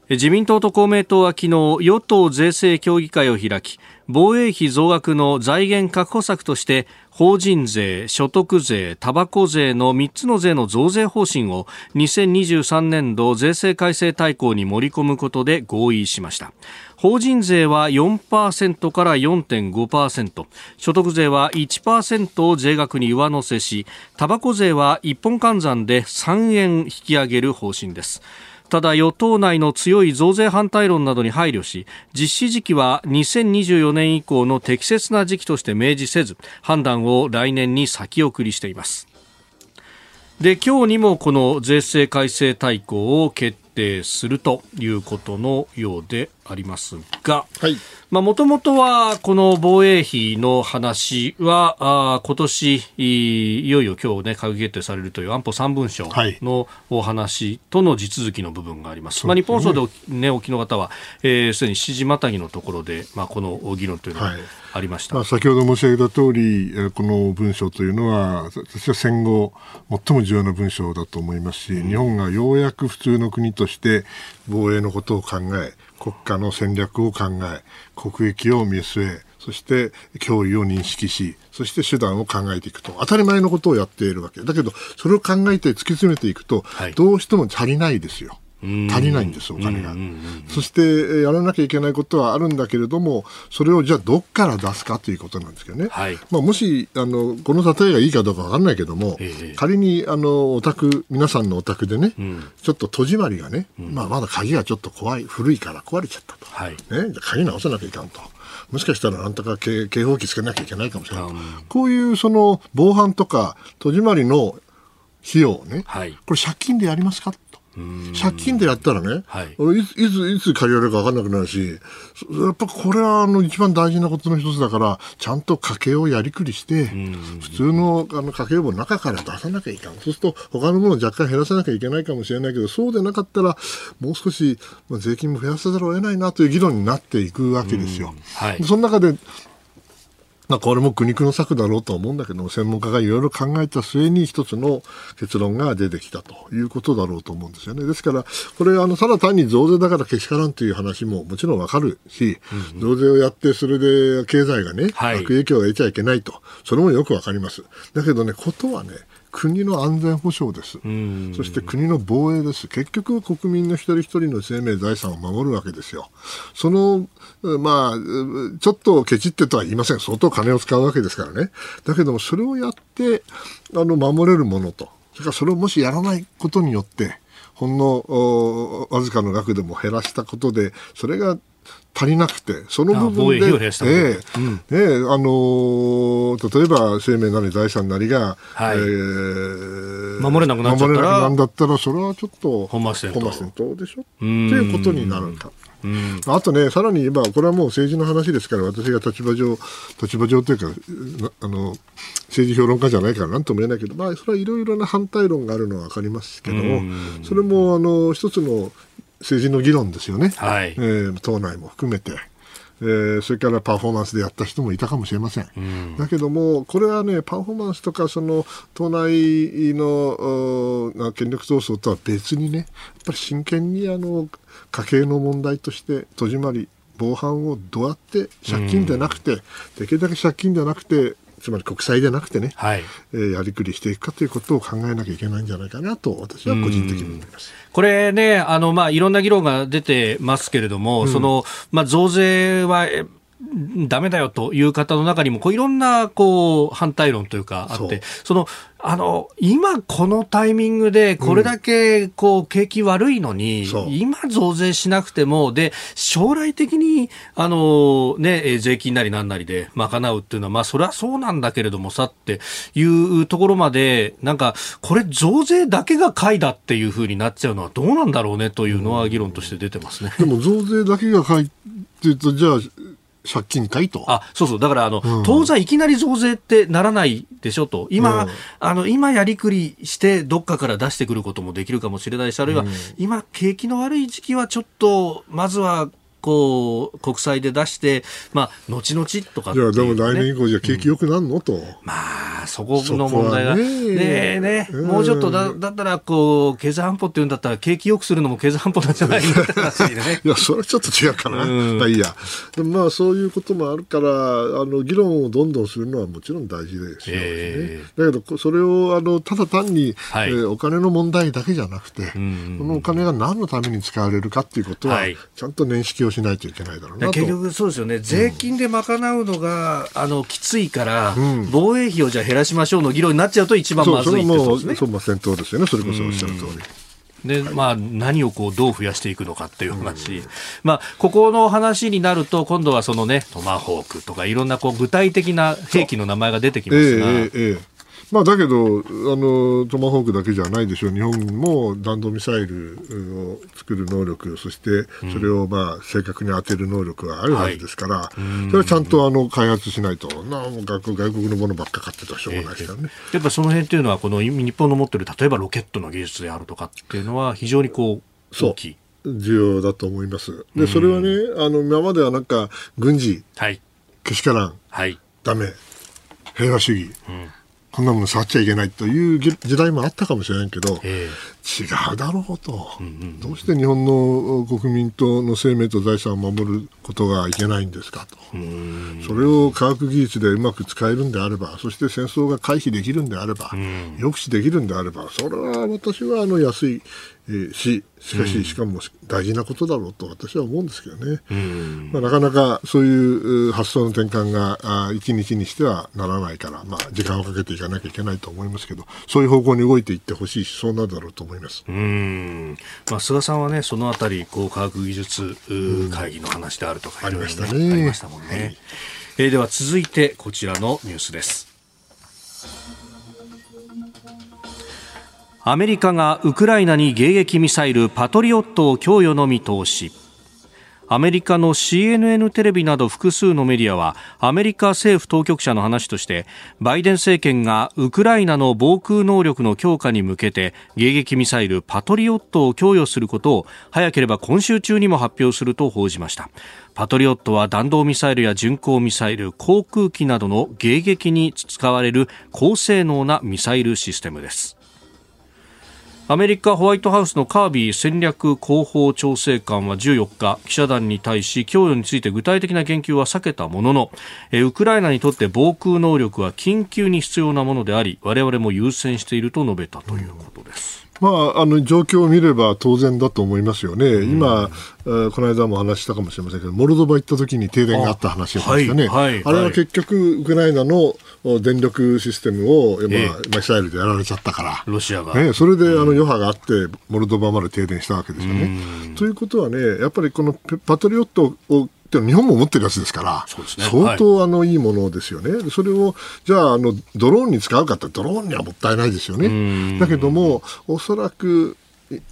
自民党と公明党は昨日与党税制協議会を開き防衛費増額の財源確保策として法人税、所得税、たばこ税の3つの税の増税方針を2023年度税制改正大綱に盛り込むことで合意しました。法人税は4%から4.5%所得税は1%を税額に上乗せしたばこ税は一本換算で3円引き上げる方針です。ただ与党内の強い増税反対論などに配慮し実施時期は2024年以降の適切な時期として明示せず判断を来年に先送りしています。で今日にもこの税制改正大綱を決定するということのようでありますが、もともとは、この防衛費の話は、あ今年、いよいよ今日ね、閣議決定されるという安保3文書のお話との地続きの部分があります。はい、まあ、日本総でね、お聞きの方は、えー、すでに7時またぎのところで、まあ、この議論というのがありました。はい、まあ、先ほど申し上げた通り、この文書というのは、私は戦後、最も重要な文書だと思いますし、日本がようやく普通の国として防衛のことを考え、国家の戦略を考え、国益を見据え、そして脅威を認識し、そして手段を考えていくと。当たり前のことをやっているわけ。だけど、それを考えて突き詰めていくと、はい、どうしても足りないですよ。足りないんです、お金が。そして、やらなきゃいけないことはあるんだけれども、それをじゃあどっから出すかということなんですけどね。はい、まあ、もし、あの、この例えがいいかどうかわかんないけども、仮に、あの、お宅、皆さんのお宅でね、うん、ちょっと戸締まりがね、うん、まあ、まだ鍵がちょっと怖い、古いから壊れちゃったと。はい、ね、鍵直さなきゃいかんと。もしかしたらなんとか警報器つけなきゃいけないかもしれない。うん、こういうその防犯とか戸締まりの費用ね、はい、これ借金でやりますか借金でやったらね、はい、いついついつ借りられるか分かんなくなるし、やっぱこれはあの一番大事なことの一つだから、ちゃんと家計をやりくりして、普通のあの家計簿の中から出さなきゃいかん。そうすると、他のものを若干減らさなきゃいけないかもしれないけど、そうでなかったら、もう少し、まあ、税金も増やさざるを得ないなという議論になっていくわけですよ。はい、その中でまあ、これも苦肉の策だろうと思うんだけど専門家がいろいろ考えた末に一つの結論が出てきたということだろうと思うんですよね。ですから、これ、あの、ただ単に増税だからけしからんという話ももちろんわかるし、増税をやって、それで経済がね、はい、悪影響を得ちゃいけないと、それもよくわかります。だけどね、ことはね、国の安全保障です、そして国の防衛です、結局、国民の一人一人の生命、財産を守るわけですよ。そのまあ、ちょっとケチってとは言いません。相当金を使うわけですからね。だけども、それをやって、あの、守れるものと、それからそれをもしやらないことによって、ほんのわずかの額でも減らしたことで、それが足りなくて、その部分で、ええーあのー、例えば生命なり財産なりが、はい、えー、守れなくなっちゃったら、守れなくなんだったら、それはちょっと本末転倒。でしょ？っていうことになるんだ。うん、あとね、さらに言えば、これはもう政治の話ですから、私が立場上、立場上というか、あの政治評論家じゃないからなんとも言えないけど、まあ、それはいろいろな反対論があるのは分かりますけども、それもあの一つの政治の議論ですよね、はいえー、党内も含めて。えー、それからパフォーマンスでやった人もいたかもしれません。うん、だけども、これはね、パフォーマンスとか、その、党内の権力闘争とは別にね、やっぱり真剣にあの、家計の問題として戸締まり、防犯をどうやって借金でなくて、うん、できるだけ借金ではなくてつまり国債でなくてね、はい、えー、やりくりしていくかということを考えなきゃいけないんじゃないかなと、私は個人的に思います。これね、あの、まあ、いろんな議論が出てますけれども、うん、その、まあ、増税は、ダメだよという方の中にも、こういろんなこう反対論というかあって、そのあの今このタイミングでこれだけこう景気悪いのに、う。ん、今増税しなくても、で将来的にあの、ね、税金なりなんなりで賄うっていうのは、まあ、それはそうなんだけれどもさっていうところまで、なんか、これ増税だけが買いだっていうふうになっちゃうのはどうなんだろうねというのは議論として出てますね。でも増税だけが買いっていうと、じゃあ、借金かいと。あ、そうそう。だから、あの、うん、当座いきなり増税ってならないでしょと。今、うん、あの、今やりくりして、どっかから出してくることもできるかもしれないし、あるいは、うん、今、景気の悪い時期はちょっと、まずは、こう国債で出して、まあ、後々とか、ね、いやでも来年以降じゃ景気よくなるの、と、まあそこの問題が。ね。ねね、もうちょっとだだったらこう経済安保っていうんだったら景気よくするのも経済安保なんじゃないのって話ね。いやそれはちょっと違うかな、まあいいや。まあそういうこともあるからあの議論をどんどんするのはもちろん大事ですよね、えー、だけどそれをあのただ単に、はい、えー、お金の問題だけじゃなくて、このお金が何のために使われるかっていうことは、はい、ちゃんと認識をしないといけないだろうな結局そうですよね、税金で賄うのが、あのきついから、防衛費をじゃ減らしましょうの議論になっちゃうと一番まずいってことですね。そう、まあ、先頭ですよね、それこそおっしゃる通り。でまあ、何をこうどう増やしていくのかっていう話、うん、まあ、ここの話になると今度はその、ね、トマホークとかいろんなこう具体的な兵器の名前が出てきますが、まあ、だけどあの、トマホークだけじゃないでしょう、日本も弾道ミサイルを作る能力、そしてそれをまあ正確に当てる能力があるはずですから、はい、それはちゃんとあの開発しないと、な外国のものばっか買ってたらしょうがないですからね、やっぱその辺っていうのは、この日本の持ってる、例えばロケットの技術であるとかっていうのは、非常にこう大きい。重要だと思います。で、それはね、あの、今まではなんか、軍事、はい、けしからん、はい、ダメ、平和主義、うんこんなもの触っちゃいけないという時代もあったかもしれないけど、違うだろうと、どうして日本の国民との生命と財産を守ることがいけないんですかと、それを科学技術でうまく使えるんであれば、そして戦争が回避できるんであれば、抑止できるんであれば、それは私はあの安いえし、しかし、しかも大事なことだろうと私は思うんですけどね、まあ、なかなかそういう発想の転換があ一日にしてはならないから、まあ、時間をかけていかなきゃいけないと思いますけど、そういう方向に動いていってほしいし、そうなるだろうと思いますうんまあ、菅さんはね、そのあたり、こう科学技術会議の話であるとか、ありましたね。ありましたもんね。はい、えー、では続いて、こちらのニュースです。アメリカがウクライナに迎撃ミサイルパトリオットを供与の見通しアメリカの CNN テレビなど複数のメディアはアメリカ政府当局者の話としてバイデン政権がウクライナの防空能力の強化に向けて迎撃ミサイルパトリオットを供与することを早ければ今週中にも発表すると報じました。パトリオットは弾道ミサイルや巡航ミサイル航空機などの迎撃に使われる高性能なミサイルシステムです。アメリカホワイトハウスのカービー戦略広報調整官は14日記者団に対し供与について具体的な言及は避けたもののウクライナにとって防空能力は緊急に必要なものであり我々も優先していると述べたということです。まあ、あの状況を見れば当然だと思いますよね、うん、今、この間も話したかもしれませんけど、モルドバ行った時に停電があった話をしましたね、あはいはい、あれは結局、ウクライナの電力システムを、まあ、ミサイルでやられちゃったから、ロシアが、ね、それであの余波があって、モルドバまで停電したわけですよね。ということはね、やっぱりこのパトリオットを日本も持ってるやつですから、ね、相当あのいいものですよね、はい、それをじゃああのドローンに使うかってドローンにはもったいないですよね。だけどもおそらく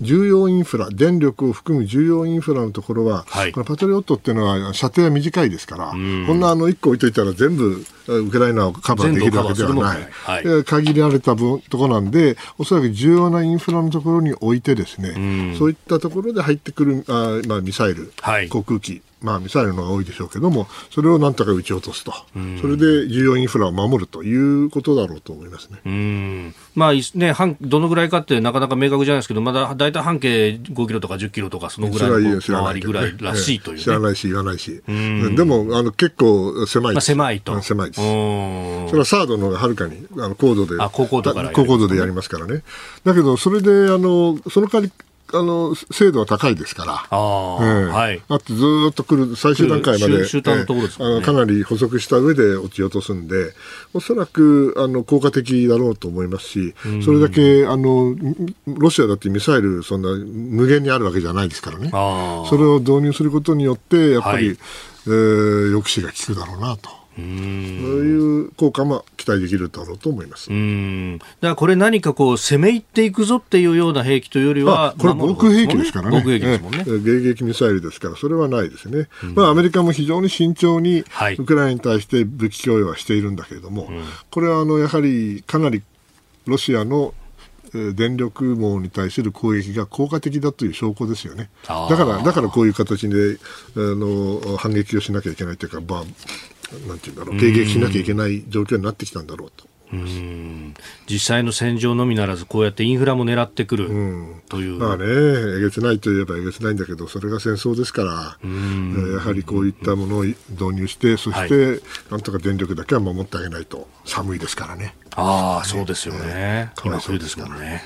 重要インフラ、電力を含む重要インフラのところは、はい、このパトリオットっていうのは射程は短いですから、こんなあの1個置いといたら全部ウクライナをカバーできるわけではない、はい、限られたところなんで、おそらく重要なインフラのところに置いてですね、そういったところで入ってくるあ、まあ、ミサイル、はい、航空機、まあ、ミサイルのが多いでしょうけども、それをなんとか撃ち落とすと、それで重要インフラを守るということだろうと思いますね。うん。まあね、半どのぐらいかってなかなか明確じゃないですけど、まだ大体半径5キロとか10キロとか、そのぐらいの周りぐらいらしいという、ね、知らないし、言わないし、でもあの結構狭いまあ、狭いと。狭いです。それはサードの方がはるかにあの高度で、あ高高度から高高度でやりますからね。だけど、それであのその代わりあの精度は高いですから、あ,、えーはい、あとずっと来る最終段階まで、ね、あのかなり補足した上で落ち落とすんで、おそらくあの効果的だろうと思いますし、それだけあのロシアだってミサイル、そんな無限にあるわけじゃないですからね、それを導入することによって、やっぱり、はい、えー、抑止が効くだろうなと。そういう効果も期待できるだろうと思います。うん。だからこれ、何かこう攻め入っていくぞっていうような兵器というよりは、これ、防空兵器ですからね、防空兵器ですもんね、迎撃ミサイルですから、それはないですね、まあ、アメリカも非常に慎重にウクライナに対して武器供与はしているんだけれども、はい、これはあのやはりかなりロシアの電力網に対する攻撃が効果的だという証拠ですよね。だから、だからこういう形で、あの、反撃をしなきゃいけないというか、まあ、なんていうんだろう、迎撃しなきゃいけない状況になってきたんだろうと。うん実際の戦場のみならず、こうやってインフラも狙ってくるという、うん、まあね、えげつないといえばえげつないんだけど、それが戦争ですから、やはりこういったものを導入して、そして、なんとか電力だけは守ってあげないと、寒いですからね。ああ、そうですよね。今冬ですからね。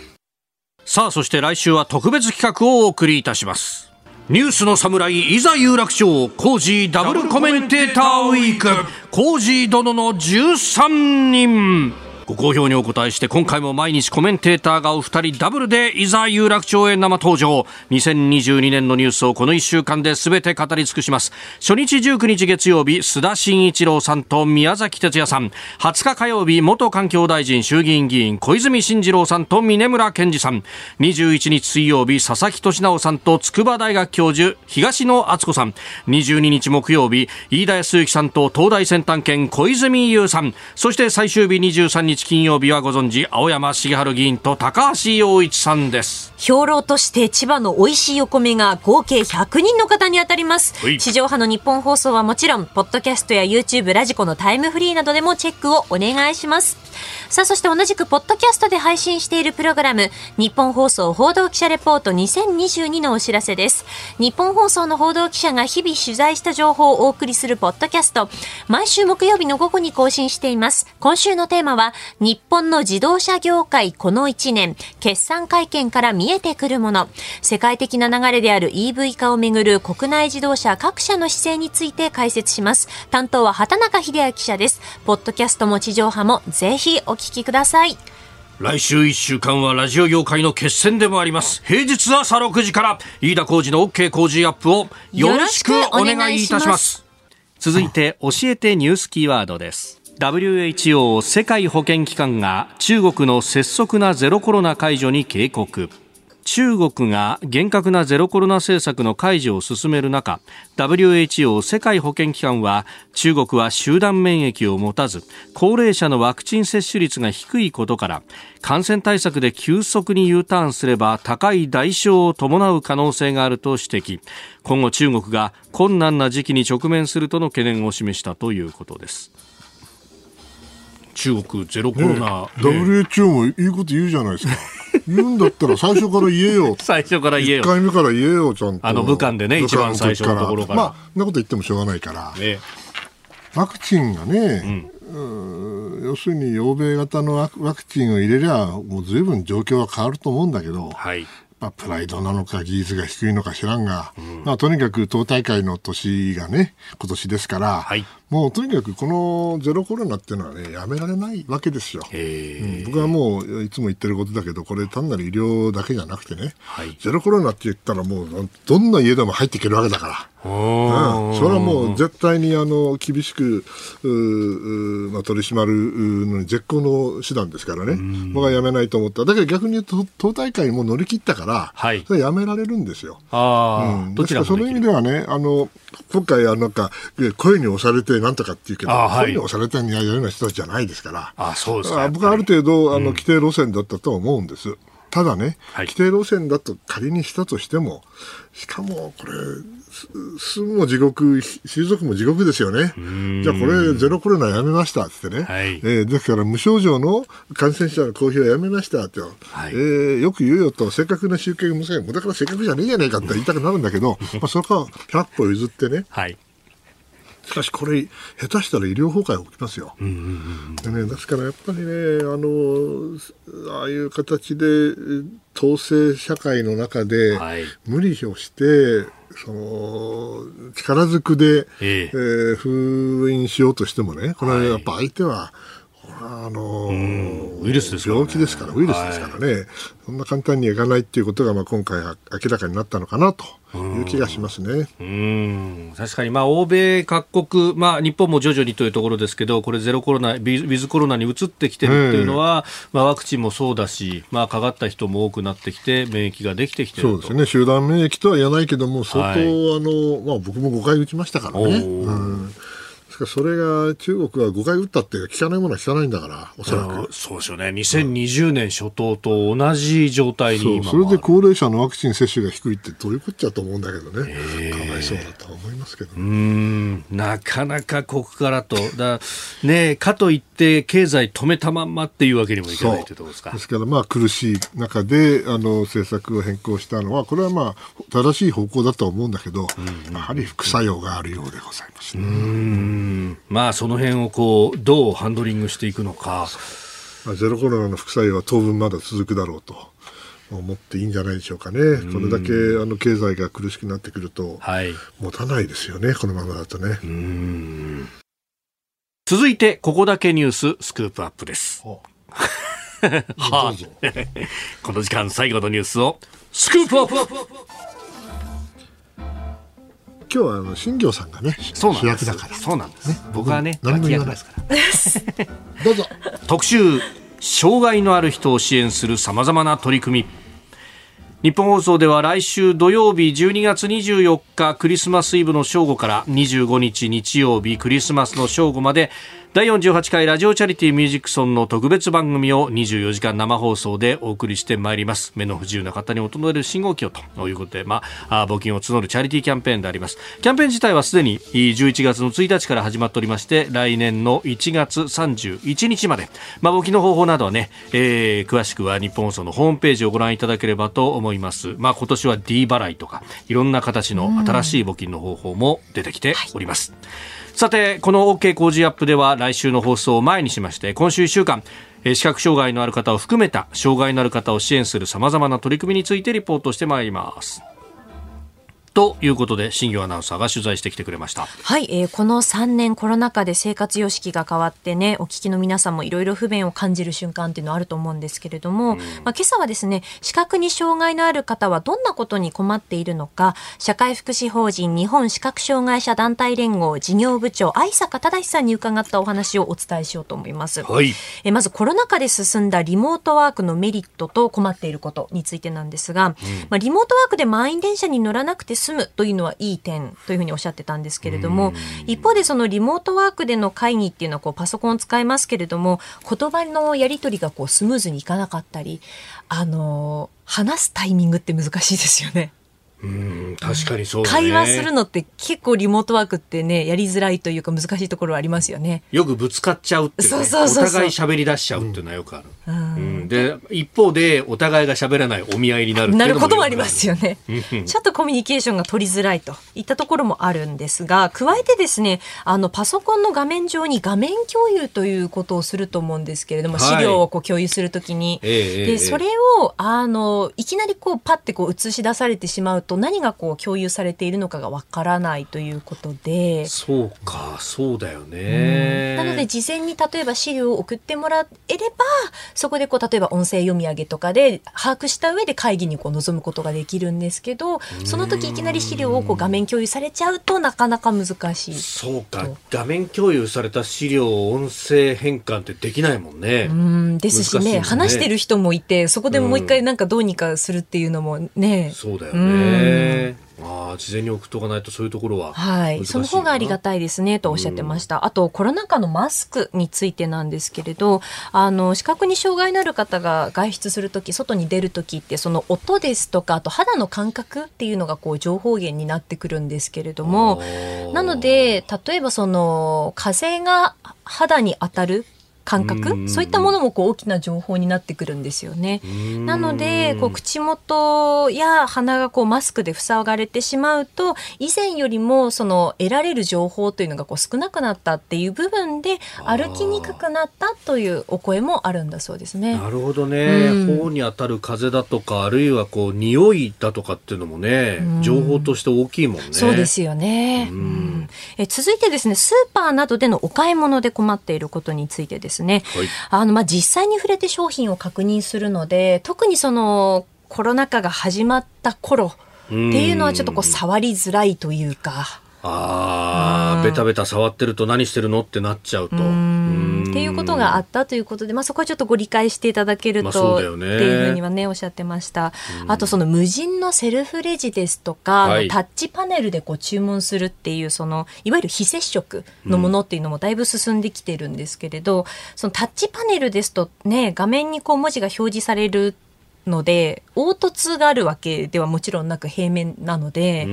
さあ、そして来週は特別企画をお送りいたします。ニュースの侍いざ有楽町コージーダブルコメンテーターウィーク。コージー殿の13人。ご好評にお答えして今回も毎日コメンテーターがお二人ダブルでいざ有楽町へ生登場。2022年のニュースをこの1週間で全て語り尽くします。初日19日月曜日須田慎一郎さんと宮崎哲也さん。20日火曜日元環境大臣衆議院議員小泉進次郎さんと峰村健二さん。21日水曜日佐々木俊直さんと筑波大学教授東野敦子さん。22日木曜日飯田康之さんと東大先端研小泉優さん。そして最終日23日金曜日はご存知青山茂春議員と高橋洋一さんです。兵糧として千葉の美味しいお米が合計100人の方に当たります。地上波の日本放送はもちろんポッドキャストや YouTube ラジコのタイムフリーなどでもチェックをお願いします。さあそして同じくポッドキャストで配信しているプログラム日本放送報道記者レポート2022のお知らせです。日本放送の報道記者が日々取材した情報をお送りするポッドキャスト。毎週木曜日の午後に更新しています。今週のテーマは日本の自動車業界この1年決算会見から見えてくるもの。世界的な流れである EV 化をめぐる国内自動車各社の姿勢について解説します。担当は畑中秀明記者です。ポッドキャストも地上波もぜひお聞きください。来週1週間はラジオ業界の決戦でもあります。平日朝6時から飯田浩二の OK 工事アップをよろしくお願いいたします。続いて教えてニュースキーワードです WHO 世界保健機関が中国の拙速なゼロコロナ解除に警告。中国が厳格なゼロコロナ政策の解除を進める中 WHO 世界保健機関は中国は集団免疫を持たず高齢者のワクチン接種率が低いことから感染対策で急速に U ターンすれば高い代償を伴う可能性があると指摘。今後中国が困難な時期に直面するとの懸念を示したということです。中国ゼロコロナ、ね、WHO もいいこと言うじゃないですか 言うんだったら最初から言えよ。最初から言えよ。1回目から言えよ、ちゃんと。あの武漢でね、一番最初のところから。まあ、そんなこと言ってもしょうがないから。ね、ワクチンがね、うん、要するに欧米型のワクチンを入れりゃ、もうずいぶん状況は変わると思うんだけど、はい、まあ、プライドなのか技術が低いのか知らんが、うん、まあ、とにかく党大会の年がね、今年ですから、はい、もうとにかくこのゼロコロナっていうのはね、やめられないわけですよ。うん、僕はもういつも言ってることだけど、これ単なる医療だけじゃなくてね、はい、ゼロコロナって言ったらもうどんな家でも入っていけるわけだから。うん、それはもう絶対にあの厳しくまあ、取り締まるのに絶好の手段ですからね、僕はやめないと思った。だけど逆に言うと、党大会も乗り切ったから、はい、それやめられるんですよ。あうん、ですからその意味ではね、あの今回あなんか声に押されてなんとかって言うけど、はい、声に押されてやるような人たちじゃないですから、あそうですか。僕はある程度あの規定路線だったと思うんです。ただね、はい、規定路線だと仮にしたとしても、しかもこれ、住むも地獄、退族も地獄ですよね。じゃあこれ、ゼロコロナやめましたってね、はい、えー、ですから無症状の感染者の公表をやめましたって、はい、えー、よく言うよと、正確な集計が難しい、だから正確じゃねえじゃねえかって言いたくなるんだけど、まあそこは100歩譲ってね、はいしかしこれ、下手したら医療崩壊起きますよ。でね、ですからやっぱりね、あの、ああいう形で統制社会の中で無理をして、その力ずくで、ええ。えー、封印しようとしてもね、これはやっぱ相手は、あのウイルスです病気ですから、ウイルスですからね、はい、そんな簡単にいかないっていうことが、まあ、今回明らかになったのかなという気がしますね。うん。確かに、まあ、欧米各国、まあ、日本も徐々にというところですけど、これ、ゼロコロナ、ウィズコロナに移ってきてるっていうのは、まあ、ワクチンもそうだし、まあ、かかった人も多くなってきて、免疫ができてきてそうですね、集団免疫とは言わないけども、相当、はい、あのまあ、僕も5回打ちましたからね。うんですからそれが中国は5回打ったって効かないものは効かないんだから、おそらく。そうですよね。2020年初頭と同じ状態にそそれで高齢者のワクチン接種が低いってどういうこっちゃと思うんだけどね。かわいそうだと思いますけど、ね、うんなかなかここからと。だねかといって経済止めたまんまっていうわけにもいかないというところですか。ですからまあ苦しい中であの政策を変更したのは、これはまあ正しい方向だと思うんだけど、やはり副作用があるようでございますね。うんまあその辺をこうどうハンドリングしていくのか。まあ、ゼロコロナの副作用は当分まだ続くだろうと。思っていいんじゃないでしょうかね、これだけあの経済が苦しくなってくると、はい、持たないですよね、このままだとね。続いて、ここだけニューススクープアップです。はあ、この時間最後のニュースをスクープアップ今日はあの新庄さんがねそう主役だから。そうなんです、ね、僕はね何も言わない。ですから。どうぞ。特集障害のある人を支援するさまざまな取り組み。日本放送では来週土曜日12月24日クリスマスイブの正午から25日日曜日クリスマスの正午まで第48回ラジオチャリティーミュージックソンの特別番組を24時間生放送でお送りしてまいります。目の不自由な方に整える信号機をということで、まあ、募金を募るチャリティーキャンペーンであります。キャンペーン自体はすでに11月の1日から始まっておりまして来年の1月31日まで、まあ、募金の方法などはね、えー、詳しくは日本放送のホームページをご覧いただければと思います、まあ、今年は D 払いとかいろんな形の新しい募金の方法も出てきております、はいさてこの OK 工事アップでは来週の放送を前にしまして今週1週間視覚障害のある方を含めた障害のある方を支援するさまざまな取り組みについてリポートしてまいります。ということで新業アナウンサーが取材してきてくれました。はい、えー、この3年コロナ禍で生活様式が変わってねお聞きの皆さんもいろいろ不便を感じる瞬間っていうのはあると思うんですけれども、うん、まあ、今朝はですね視覚に障害のある方はどんなことに困っているのか社会福祉法人日本視覚障害者団体連合事業部長愛坂忠さんに伺ったお話をお伝えしようと思います、はい、えまずコロナ禍で進んだリモートワークのメリットと困っていることについてなんですが、うん、まあ、リモートワークで満員電車に乗らなくて済むというのはいい点というふうにおっしゃってたんですけれども、一方でそのリモートワークでの会議っていうのはこうパソコンを使いますけれども、言葉のやり取りがこうスムーズにいかなかったり、あの、話すタイミングって難しいですよね。うん確かにそう、ね、会話するのって結構リモートワークってねやりづらいというか難しいところはありますよね。よくぶつかっちゃうっていう、ね、そうそうそう。お互い喋り出しちゃうっていうのはよくある、うん、うん、で一方でお互いが喋らないお見合いになるなることもありますよね。ちょっとコミュニケーションが取りづらいといったところもあるんですが加えてですねあのパソコンの画面上に画面共有ということをすると思うんですけれども、資料をこう共有するときに、でそれをあのいきなりこうパッてこう映し出されてしまうと何がこう共有されているのかがわからないということで。そうかそうだよね、なので事前に例えば資料を送ってもらえればそこでこう例えば音声読み上げとかで把握した上で会議にこう臨むことができるんですけどその時いきなり資料をこう画面共有されちゃうとなかなか難しい。そうか。画面共有された資料を音声変換ってできないもんね。うん。ですしね、ね、話してる人もいてそこでもう一回なんかどうにかするっていうのもね、そうだよねああ、事前に送っとかないとそういうところは。はい。その方がありがたいですね、とおっしゃってました。あと、コロナ禍のマスクについてなんですけれど、あの、視覚に障害のある方が外出するとき、外に出るときって、その音ですとか、あと肌の感覚っていうのが、こう、情報源になってくるんですけれども、なので、例えばその、風が肌に当たる感覚そういったものもこう大きな情報になってくるんですよね。なのでこう口元や鼻がこうマスクで塞がれてしまうと以前よりもその得られる情報というのがこう少なくなったっていう部分で歩きにくくなったというお声もあるんだそうですね。なるほどね。頬に当たる風だとかあるいはこう匂いだとかっていうのもね情報として大きいもんね。そうですよね。え続いてですねスーパーなどでのお買い物で困っていることについてですね。はい、あのまあ実際に触れて商品を確認するので特にそのコロナ禍が始まった頃っていうのはちょっとこう触りづらいというか。ああ、ベタベタ触ってると何してるのってなっちゃうと。っていうことがあったということで、まあ、そこはちょっとご理解していただけると、ね、っていうふうにはねおっしゃってました。あとその無人のセルフレジですとか、はい、タッチパネルでこう注文するっていうそのいわゆる非接触のものっていうのもだいぶ進んできてるんですけれど、そのタッチパネルですとね画面にこう文字が表示されるので凹凸があるわけではもちろんなく平面なので、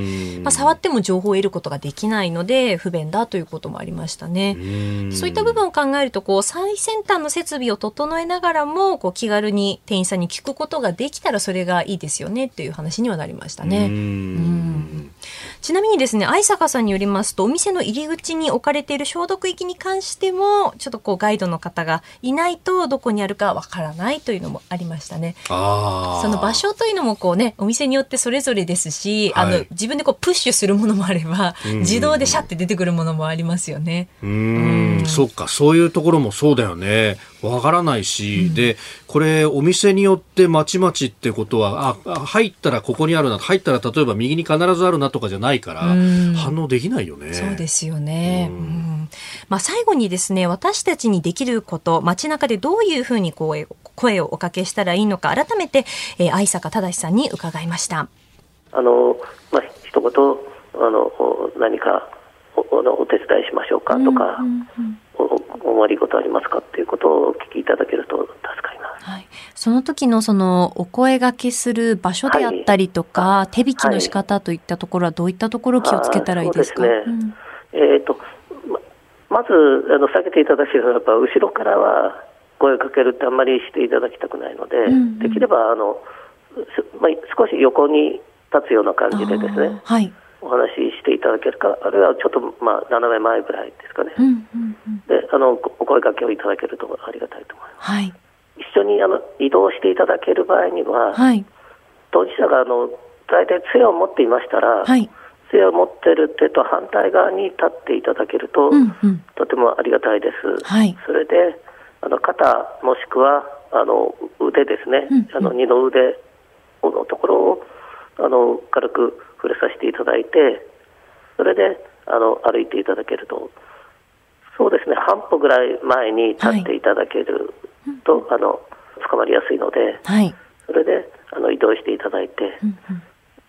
まあ、触っても情報を得ることができないので不便だということもありましたね。そういった部分を考えるとこう最先端の設備を整えながらもこう気軽に店員さんに聞くことができたらそれがいいですよねっていう話にはなりましたね。ちなみにですね愛坂さんによりますとお店の入り口に置かれている消毒液に関してもちょっとこうガイドの方がいないとどこにあるかわからないというのもありましたね。その場所というのもこうねお店によってそれぞれですし、はい、あの自分でこうプッシュするものもあれば、自動でシャって出てくるものもありますよね。うん、そっかそういうところもそうだよね。わからないし、うん、でこれお店によってまちまちってことはあ入ったらここにあるな入ったら例えば右に必ずあるなとかじゃないから、反応できないよね。そうですよね、うん、まあ、最後にですね私たちにできること街中でどういうふうにこう声をおかけしたらいいのか改めて、えー、愛坂正さんに伺いました。あのまあ一言あの何かおお手伝いしましょうかとか、うんうんうんおお悪いことありますかっていうことをお聞きいただけると助かります。はい、その時のそのお声がけする場所であったりとか、はい、手引きの仕方といったところはどういったところを気をつけたらいいですか？すね。うん、えっ、ー、とまずあの避けていただけるのはやっぱ後ろからは声をかけるってあんまりしていただきたくないので、うんうん、できればあの、まあ、少し横に立つような感じでですね。はいお話ししていただけるか、あるいはちょっと、まあ、斜め前ぐらいですかね、うんうんうん、であのお声かけをいただけるとありがたいと思います。はい、一緒にあの移動していただける場合には、はい、当事者があの大体杖を持っていましたら、はい、杖を持っている手と反対側に立っていただけると、うんうん、とてもありがたいです。はい、それであの肩もしくはあの腕ですね、うんうん、あの二の腕あの軽く触れさせていただいて、それであの歩いていただけると、そうですね、半歩ぐらい前に立っていただけると、はい、あの捕まりやすいので、はい、それであの移動していただいて、うん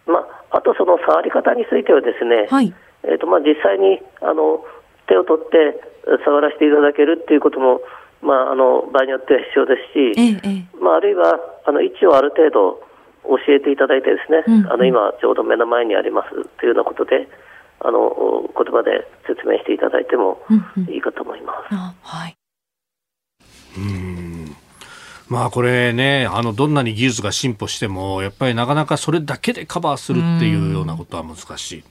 うん、まあ、あとその触り方についてはですね、はい、えーとまあ、実際にあの手を取って触らせていただけるっていうことも、まあ、あの場合によっては必要ですし、ええ、まあ、あるいはあの位置をある程度教えていただいてですね、うん、あの今ちょうど目の前にありますというようなことであの言葉で説明していただいてもいいかと思います。うんうん、はい。うんまあこれね、あのどんなに技術が進歩しても、やっぱりなかなかそれだけでカバーするっていうようなことは難しい。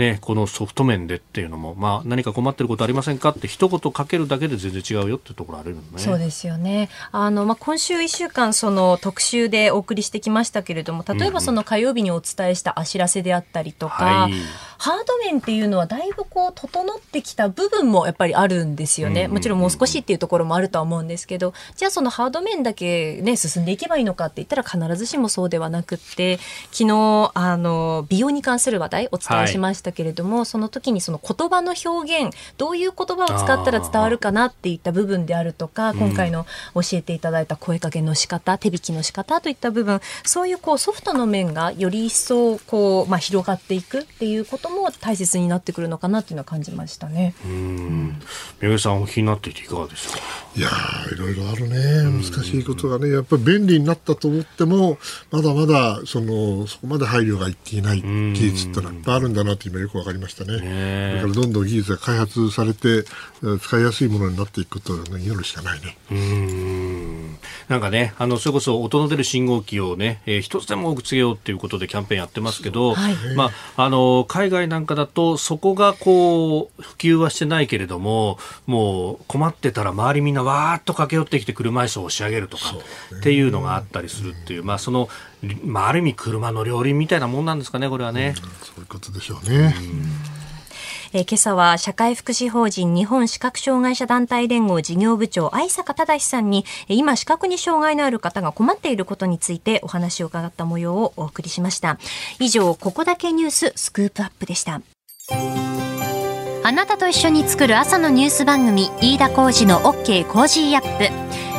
ね、このソフト面でっていうのも、まあ、何か困ってることありませんかって一言かけるだけで全然違うよっていうところあるよね。そうですよね。あの、まあ、今週1週間、その特集でお送りしてきましたけれども、例えばその火曜日にお伝えしたあ知らせであったりとか、はい、ハード面っていうのはだいぶこう、整ってきた部分もやっぱりあるんですよね。もちろんもう少しっていうところもあるとは思うんですけど、じゃあそのハード面だけね、進んでいけばいいのかって言ったら必ずしもそうではなくって、昨日、あの、美容に関する話題お伝えしましたけれども、はい、その時にその言葉の表現どういう言葉を使ったら伝わるかなっていった部分であるとか今回の教えていただいた声かけの仕方手引きの仕方といった部分そういうこうソフトの面がより一層こう、まあ、広がっていくっていうことも大切になってくるのかなっていうのは感じましたね。うん。宮さんお気になっていていかがですかいやいろいろあるね難しいことがねやっぱり便利になったと思ってもまだまだそのそこまで配慮がいっていない技術ってのはいっぱいあるんだなって今よく分かりましたね。ねだからどんどん技術が開発されて使いやすいものになっていくことを祈るしかないね。うんなんかねあのそれこそ音の出る信号機をね、えー、一つでも多くつけようっていうことでキャンペーンやってますけど、はい、まああの海外なんかだとそこがこう普及はしてないけれどももう困ってたら周りみんなわーっと駆け寄ってきて車椅子を押し上げるとかっていうのがあったりするっていう、まあそのまあある意味車の両輪みたいなもんなんですかねこれはね。そういうことでしょうね。えー、今朝は社会福祉法人日本視覚障害者団体連合事業部長愛坂忠さんに今視覚に障害のある方が困っていることについてお話を伺った模様をお送りしました。以上ここだけニューススクープアップでした。あなたと一緒に作る朝のニュース番組飯田浩二の OK コージーアップ。